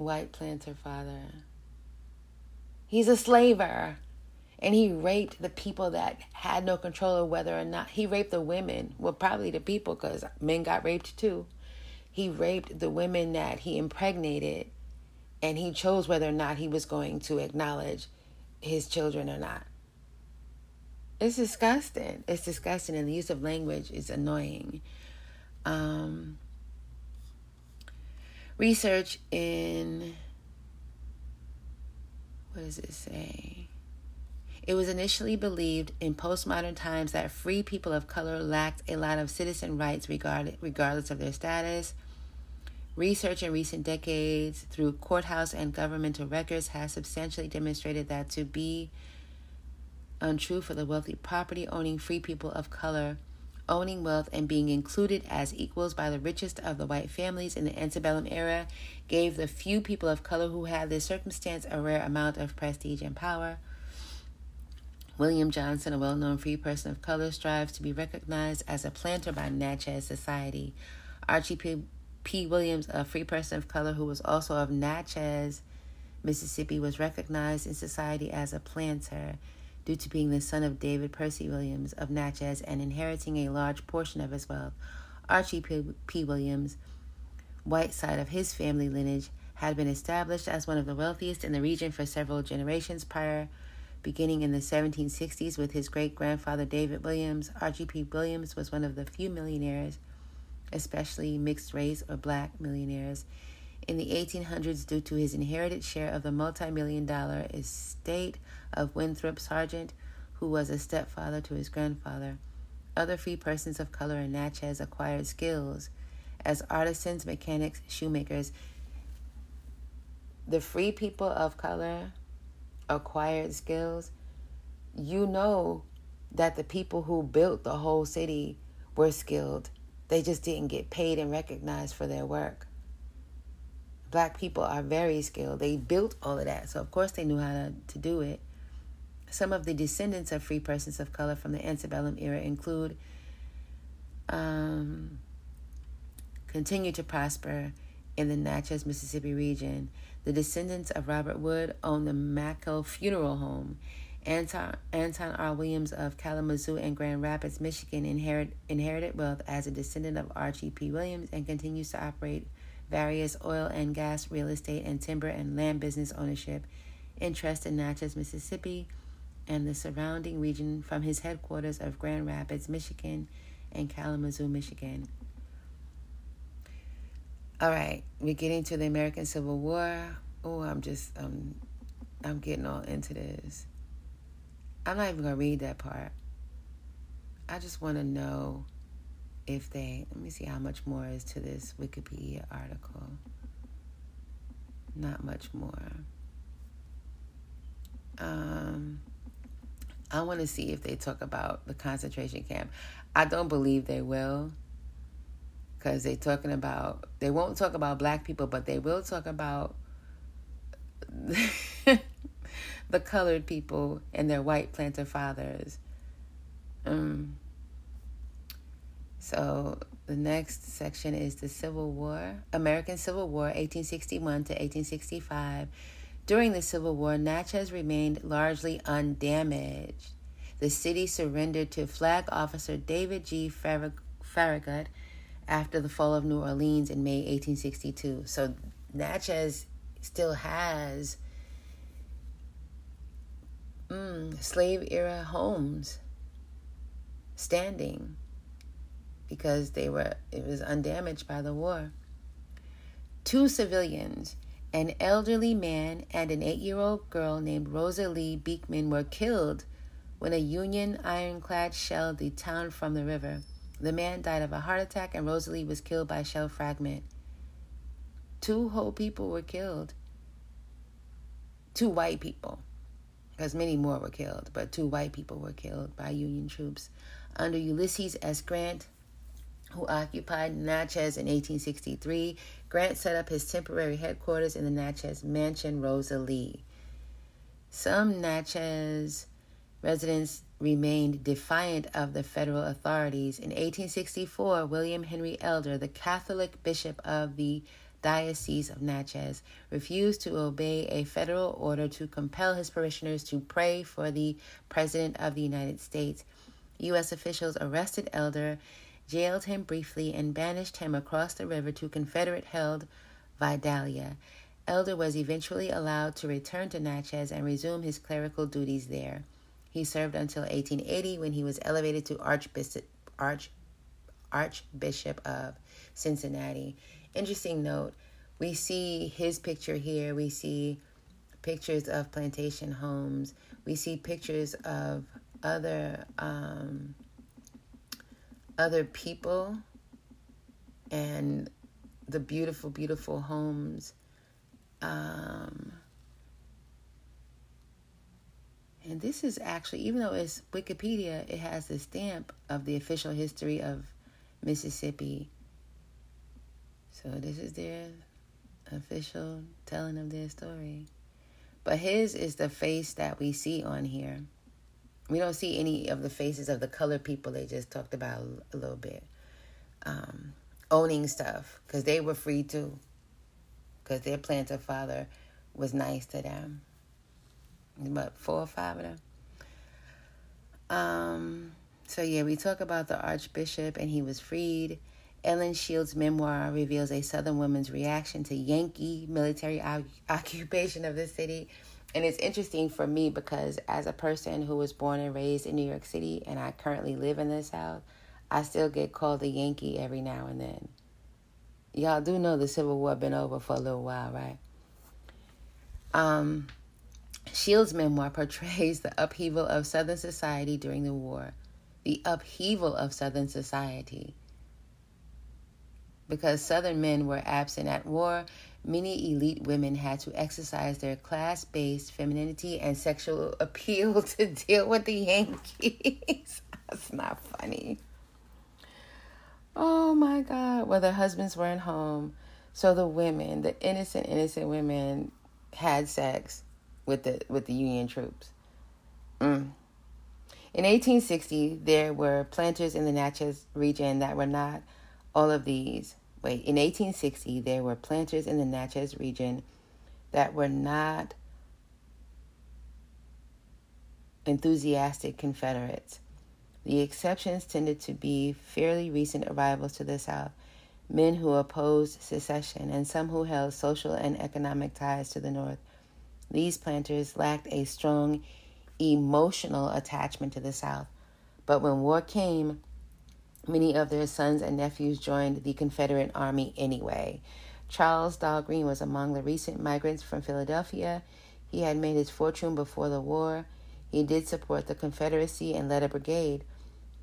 White planter father. He's a slaver. And he raped the people that had no control of whether or not he raped the women. Well, probably the people because men got raped too. He raped the women that he impregnated and he chose whether or not he was going to acknowledge his children or not. It's disgusting. It's disgusting, and the use of language is annoying. Um, research in what does it say? It was initially believed in postmodern times that free people of color lacked a lot of citizen rights regardless of their status. Research in recent decades through courthouse and governmental records has substantially demonstrated that to be untrue for the wealthy property owning free people of color owning wealth and being included as equals by the richest of the white families in the antebellum era gave the few people of color who had this circumstance a rare amount of prestige and power. William Johnson, a well known free person of color, strives to be recognized as a planter by Natchez society. Archie P. P. Williams, a free person of color who was also of Natchez, Mississippi, was recognized in society as a planter due to being the son of David Percy Williams of Natchez and inheriting a large portion of his wealth. Archie P. P. Williams, white side of his family lineage, had been established as one of the wealthiest in the region for several generations prior, beginning in the 1760s with his great grandfather David Williams. Archie P. Williams was one of the few millionaires especially mixed race or black millionaires, in the 1800s due to his inherited share of the multi million dollar estate of Winthrop Sargent, who was a stepfather to his grandfather. Other free persons of color in Natchez acquired skills as artisans, mechanics, shoemakers. The free people of color acquired skills. You know that the people who built the whole city were skilled they just didn't get paid and recognized for their work. black people are very skilled. They built all of that, so of course they knew how to, to do it. Some of the descendants of free persons of color from the antebellum era include um, continue to prosper in the Natchez, Mississippi region. The descendants of Robert Wood own the Macco Funeral Home. Anton, Anton R. Williams of Kalamazoo and Grand Rapids, Michigan, inherit, inherited wealth as a descendant of Archie P. Williams and continues to operate various oil and gas, real estate, and timber and land business ownership interests in Natchez, Mississippi, and the surrounding region from his headquarters of Grand Rapids, Michigan, and Kalamazoo, Michigan. All right, we're getting to the American Civil War. Oh, I'm just um, I'm getting all into this. I'm not even gonna read that part. I just want to know if they. Let me see how much more is to this Wikipedia article. Not much more. Um, I want to see if they talk about the concentration camp. I don't believe they will because they're talking about they won't talk about black people but they will talk about the colored people and their white planter fathers. Um, so the next section is the civil war american civil war 1861 to 1865 during the civil war natchez remained largely undamaged the city surrendered to flag officer david g farragut after the fall of New Orleans in May 1862. So Natchez still has mm, slave era homes standing because they were it was undamaged by the war. Two civilians, an elderly man and an 8-year-old girl named Rosalie Beekman were killed when a Union ironclad shelled the town from the river. The man died of a heart attack, and Rosalie was killed by a shell fragment. Two whole people were killed. Two white people, because many more were killed, but two white people were killed by Union troops under Ulysses S. Grant, who occupied Natchez in 1863. Grant set up his temporary headquarters in the Natchez Mansion Rosalie. Some Natchez residents remained defiant of the federal authorities. In 1864, William Henry Elder, the Catholic bishop of the Diocese of Natchez, refused to obey a federal order to compel his parishioners to pray for the President of the United States. U.S. officials arrested Elder, jailed him briefly, and banished him across the river to Confederate held Vidalia. Elder was eventually allowed to return to Natchez and resume his clerical duties there. He served until 1880 when he was elevated to Archbishop, Arch, Archbishop of Cincinnati. Interesting note we see his picture here. We see pictures of plantation homes. We see pictures of other um, other people and the beautiful, beautiful homes. Um, And this is actually, even though it's Wikipedia, it has the stamp of the official history of Mississippi. So this is their official telling of their story. But his is the face that we see on here. We don't see any of the faces of the colored people they just talked about a little bit. Um, owning stuff because they were free too. Because their planter father was nice to them about four or five of them. Um, so yeah, we talk about the Archbishop and he was freed. Ellen Shields' memoir reveals a Southern woman's reaction to Yankee military occupation of the city. And it's interesting for me because as a person who was born and raised in New York City and I currently live in the South, I still get called a Yankee every now and then. Y'all do know the Civil War been over for a little while, right? Um, Shields' memoir portrays the upheaval of Southern society during the war. The upheaval of Southern society. Because Southern men were absent at war, many elite women had to exercise their class based femininity and sexual appeal to deal with the Yankees. That's not funny. Oh my God. Well, their husbands weren't home. So the women, the innocent, innocent women, had sex with the with the Union troops. Mm. In 1860, there were planters in the Natchez region that were not all of these. Wait, in 1860, there were planters in the Natchez region that were not enthusiastic Confederates. The exceptions tended to be fairly recent arrivals to the South, men who opposed secession, and some who held social and economic ties to the North. These planters lacked a strong emotional attachment to the South, but when war came, many of their sons and nephews joined the Confederate Army anyway. Charles Dahlgren was among the recent migrants from Philadelphia. He had made his fortune before the war. He did support the Confederacy and led a brigade,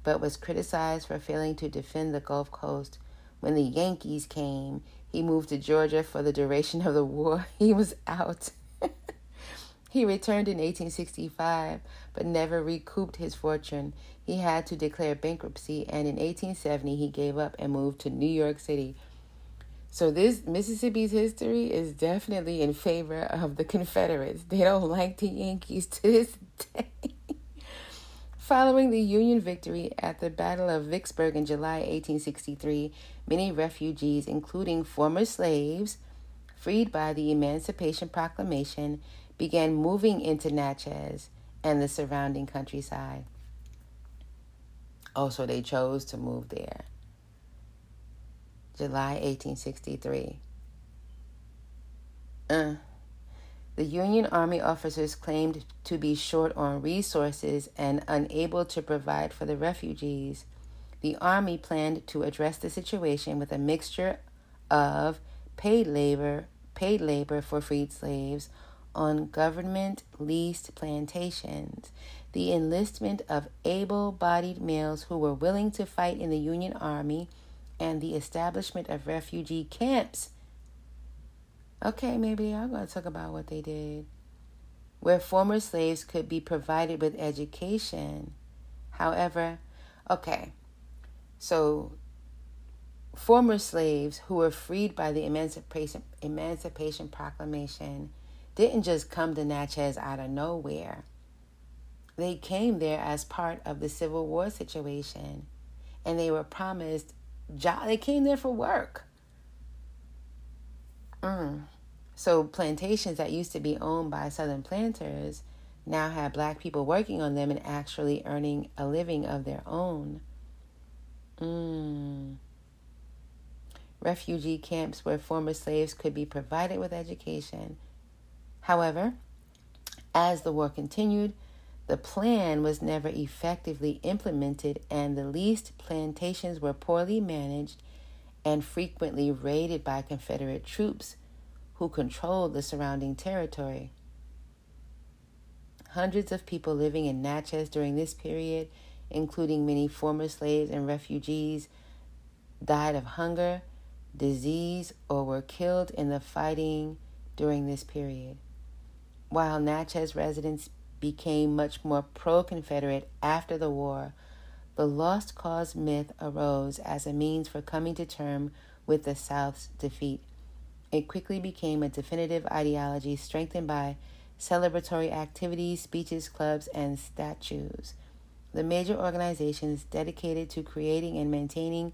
but was criticized for failing to defend the Gulf Coast. When the Yankees came, he moved to Georgia for the duration of the war. He was out. he returned in 1865, but never recouped his fortune. He had to declare bankruptcy, and in 1870 he gave up and moved to New York City. So this Mississippi's history is definitely in favor of the Confederates. They don't like the Yankees to this day. Following the Union victory at the Battle of Vicksburg in July 1863, many refugees, including former slaves freed by the Emancipation Proclamation, began moving into Natchez and the surrounding countryside. Also, they chose to move there. July 1863. Uh. The Union Army officers claimed to be short on resources and unable to provide for the refugees. The Army planned to address the situation with a mixture of paid labor, paid labor for freed slaves on government leased plantations, the enlistment of able bodied males who were willing to fight in the Union Army, and the establishment of refugee camps Okay, maybe they are going to talk about what they did. Where former slaves could be provided with education. However, okay, so former slaves who were freed by the Emancipation, Emancipation Proclamation didn't just come to Natchez out of nowhere. They came there as part of the Civil War situation, and they were promised job. They came there for work. Mm. So plantations that used to be owned by southern planters now had black people working on them and actually earning a living of their own. Mm. Refugee camps where former slaves could be provided with education. However, as the war continued, the plan was never effectively implemented, and the leased plantations were poorly managed and frequently raided by Confederate troops who controlled the surrounding territory. Hundreds of people living in Natchez during this period, including many former slaves and refugees, died of hunger, disease, or were killed in the fighting during this period. While Natchez residents became much more pro Confederate after the war, the Lost Cause myth arose as a means for coming to terms with the South's defeat. It quickly became a definitive ideology strengthened by celebratory activities, speeches, clubs, and statues. The major organizations dedicated to creating and maintaining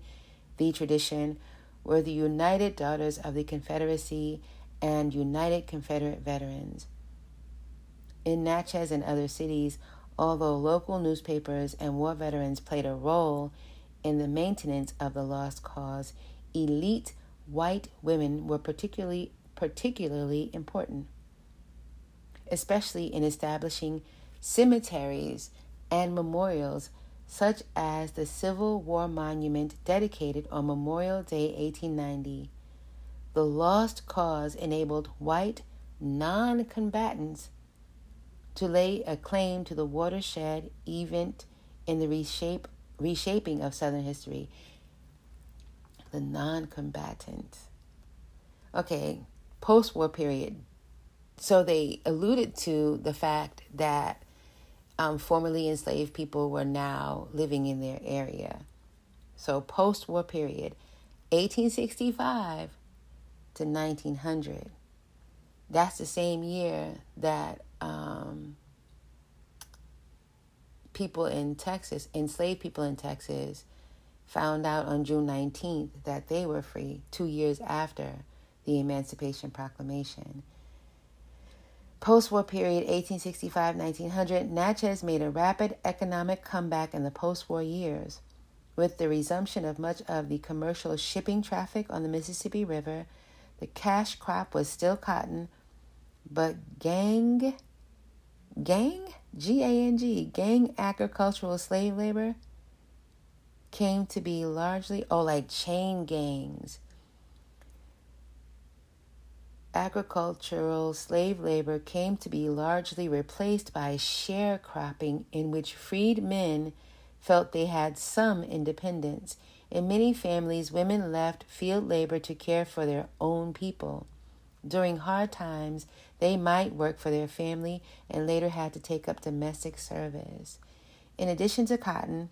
the tradition were the United Daughters of the Confederacy and United Confederate Veterans. In Natchez and other cities, although local newspapers and war veterans played a role in the maintenance of the lost cause, elite white women were particularly particularly important, especially in establishing cemeteries and memorials such as the Civil War Monument dedicated on Memorial Day 1890. The Lost Cause enabled white non combatants to lay a claim to the watershed event in the reshape, reshaping of Southern history. The non combatant. Okay, post war period. So they alluded to the fact that um, formerly enslaved people were now living in their area. So post war period, 1865 to 1900. That's the same year that um, people in Texas, enslaved people in Texas, found out on June 19th that they were free two years after the Emancipation Proclamation. Post war period 1865 1900, Natchez made a rapid economic comeback in the post war years. With the resumption of much of the commercial shipping traffic on the Mississippi River, the cash crop was still cotton, but gang, gang, G A N G, gang agricultural slave labor came to be largely, oh, like chain gangs. Agricultural slave labor came to be largely replaced by sharecropping, in which freed men felt they had some independence. In many families, women left field labor to care for their own people. During hard times, they might work for their family and later had to take up domestic service. In addition to cotton,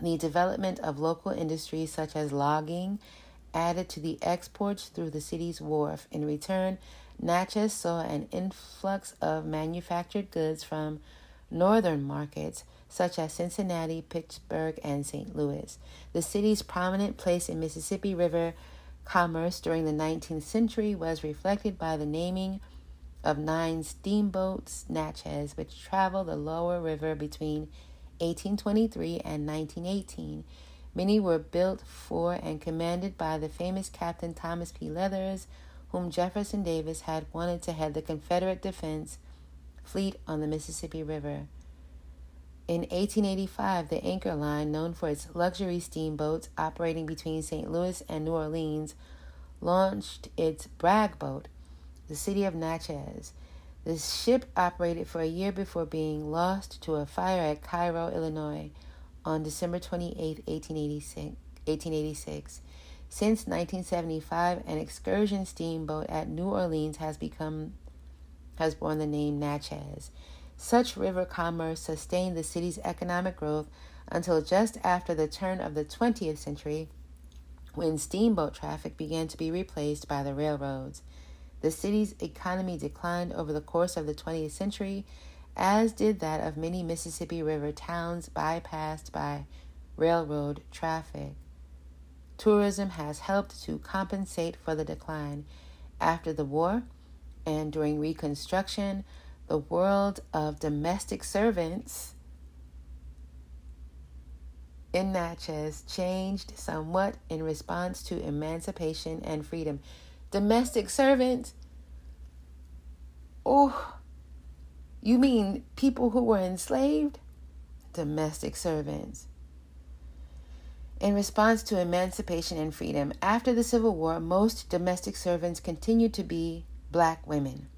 the development of local industries such as logging added to the exports through the city's wharf. In return, Natchez saw an influx of manufactured goods from northern markets such as Cincinnati, Pittsburgh, and St. Louis. The city's prominent place in Mississippi River commerce during the 19th century was reflected by the naming of nine steamboats, Natchez, which traveled the lower river between 1823 and 1918. Many were built for and commanded by the famous Captain Thomas P. Leathers, whom Jefferson Davis had wanted to head the Confederate defense fleet on the Mississippi River. In 1885, the Anchor Line, known for its luxury steamboats operating between St. Louis and New Orleans, launched its brag boat, the city of Natchez. The ship operated for a year before being lost to a fire at Cairo, Illinois, on December 28, 1886. 1886. Since 1975, an excursion steamboat at New Orleans has become has borne the name Natchez. Such river commerce sustained the city's economic growth until just after the turn of the 20th century, when steamboat traffic began to be replaced by the railroads. The city's economy declined over the course of the 20th century, as did that of many Mississippi River towns bypassed by railroad traffic. Tourism has helped to compensate for the decline. After the war and during Reconstruction, the world of domestic servants in Natchez changed somewhat in response to emancipation and freedom domestic servants. Oh, you mean people who were enslaved? Domestic servants. In response to emancipation and freedom, after the Civil War, most domestic servants continued to be black women.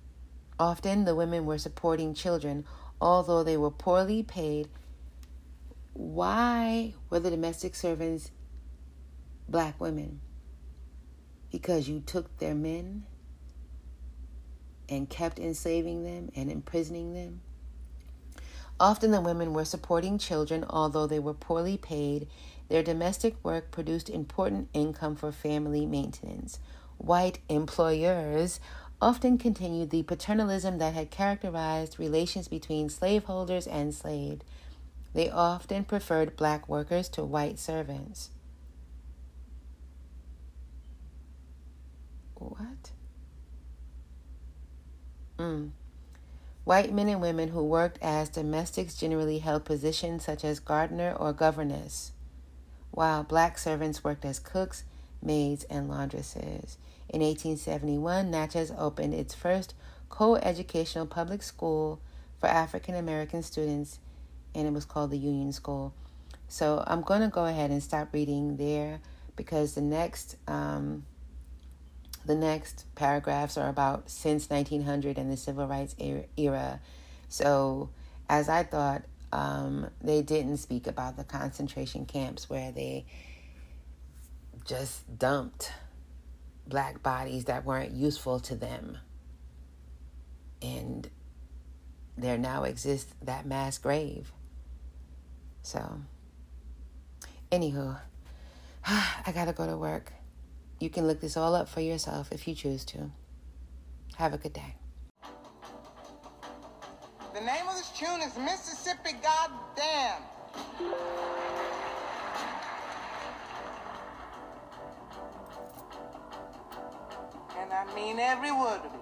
Often the women were supporting children, although they were poorly paid. Why were the domestic servants black women? because you took their men and kept enslaving them and imprisoning them. Often the women were supporting children, although they were poorly paid. Their domestic work produced important income for family maintenance. White employers often continued the paternalism that had characterized relations between slaveholders and enslaved. They often preferred black workers to white servants. What? Mm. White men and women who worked as domestics generally held positions such as gardener or governess, while black servants worked as cooks, maids, and laundresses. In 1871, Natchez opened its first co educational public school for African American students, and it was called the Union School. So I'm going to go ahead and stop reading there because the next um, the next paragraphs are about since 1900 and the civil rights era. So, as I thought, um, they didn't speak about the concentration camps where they just dumped black bodies that weren't useful to them. And there now exists that mass grave. So, anywho, I gotta go to work You can look this all up for yourself if you choose to. Have a good day. The name of this tune is Mississippi Goddamn. And I mean every word of it.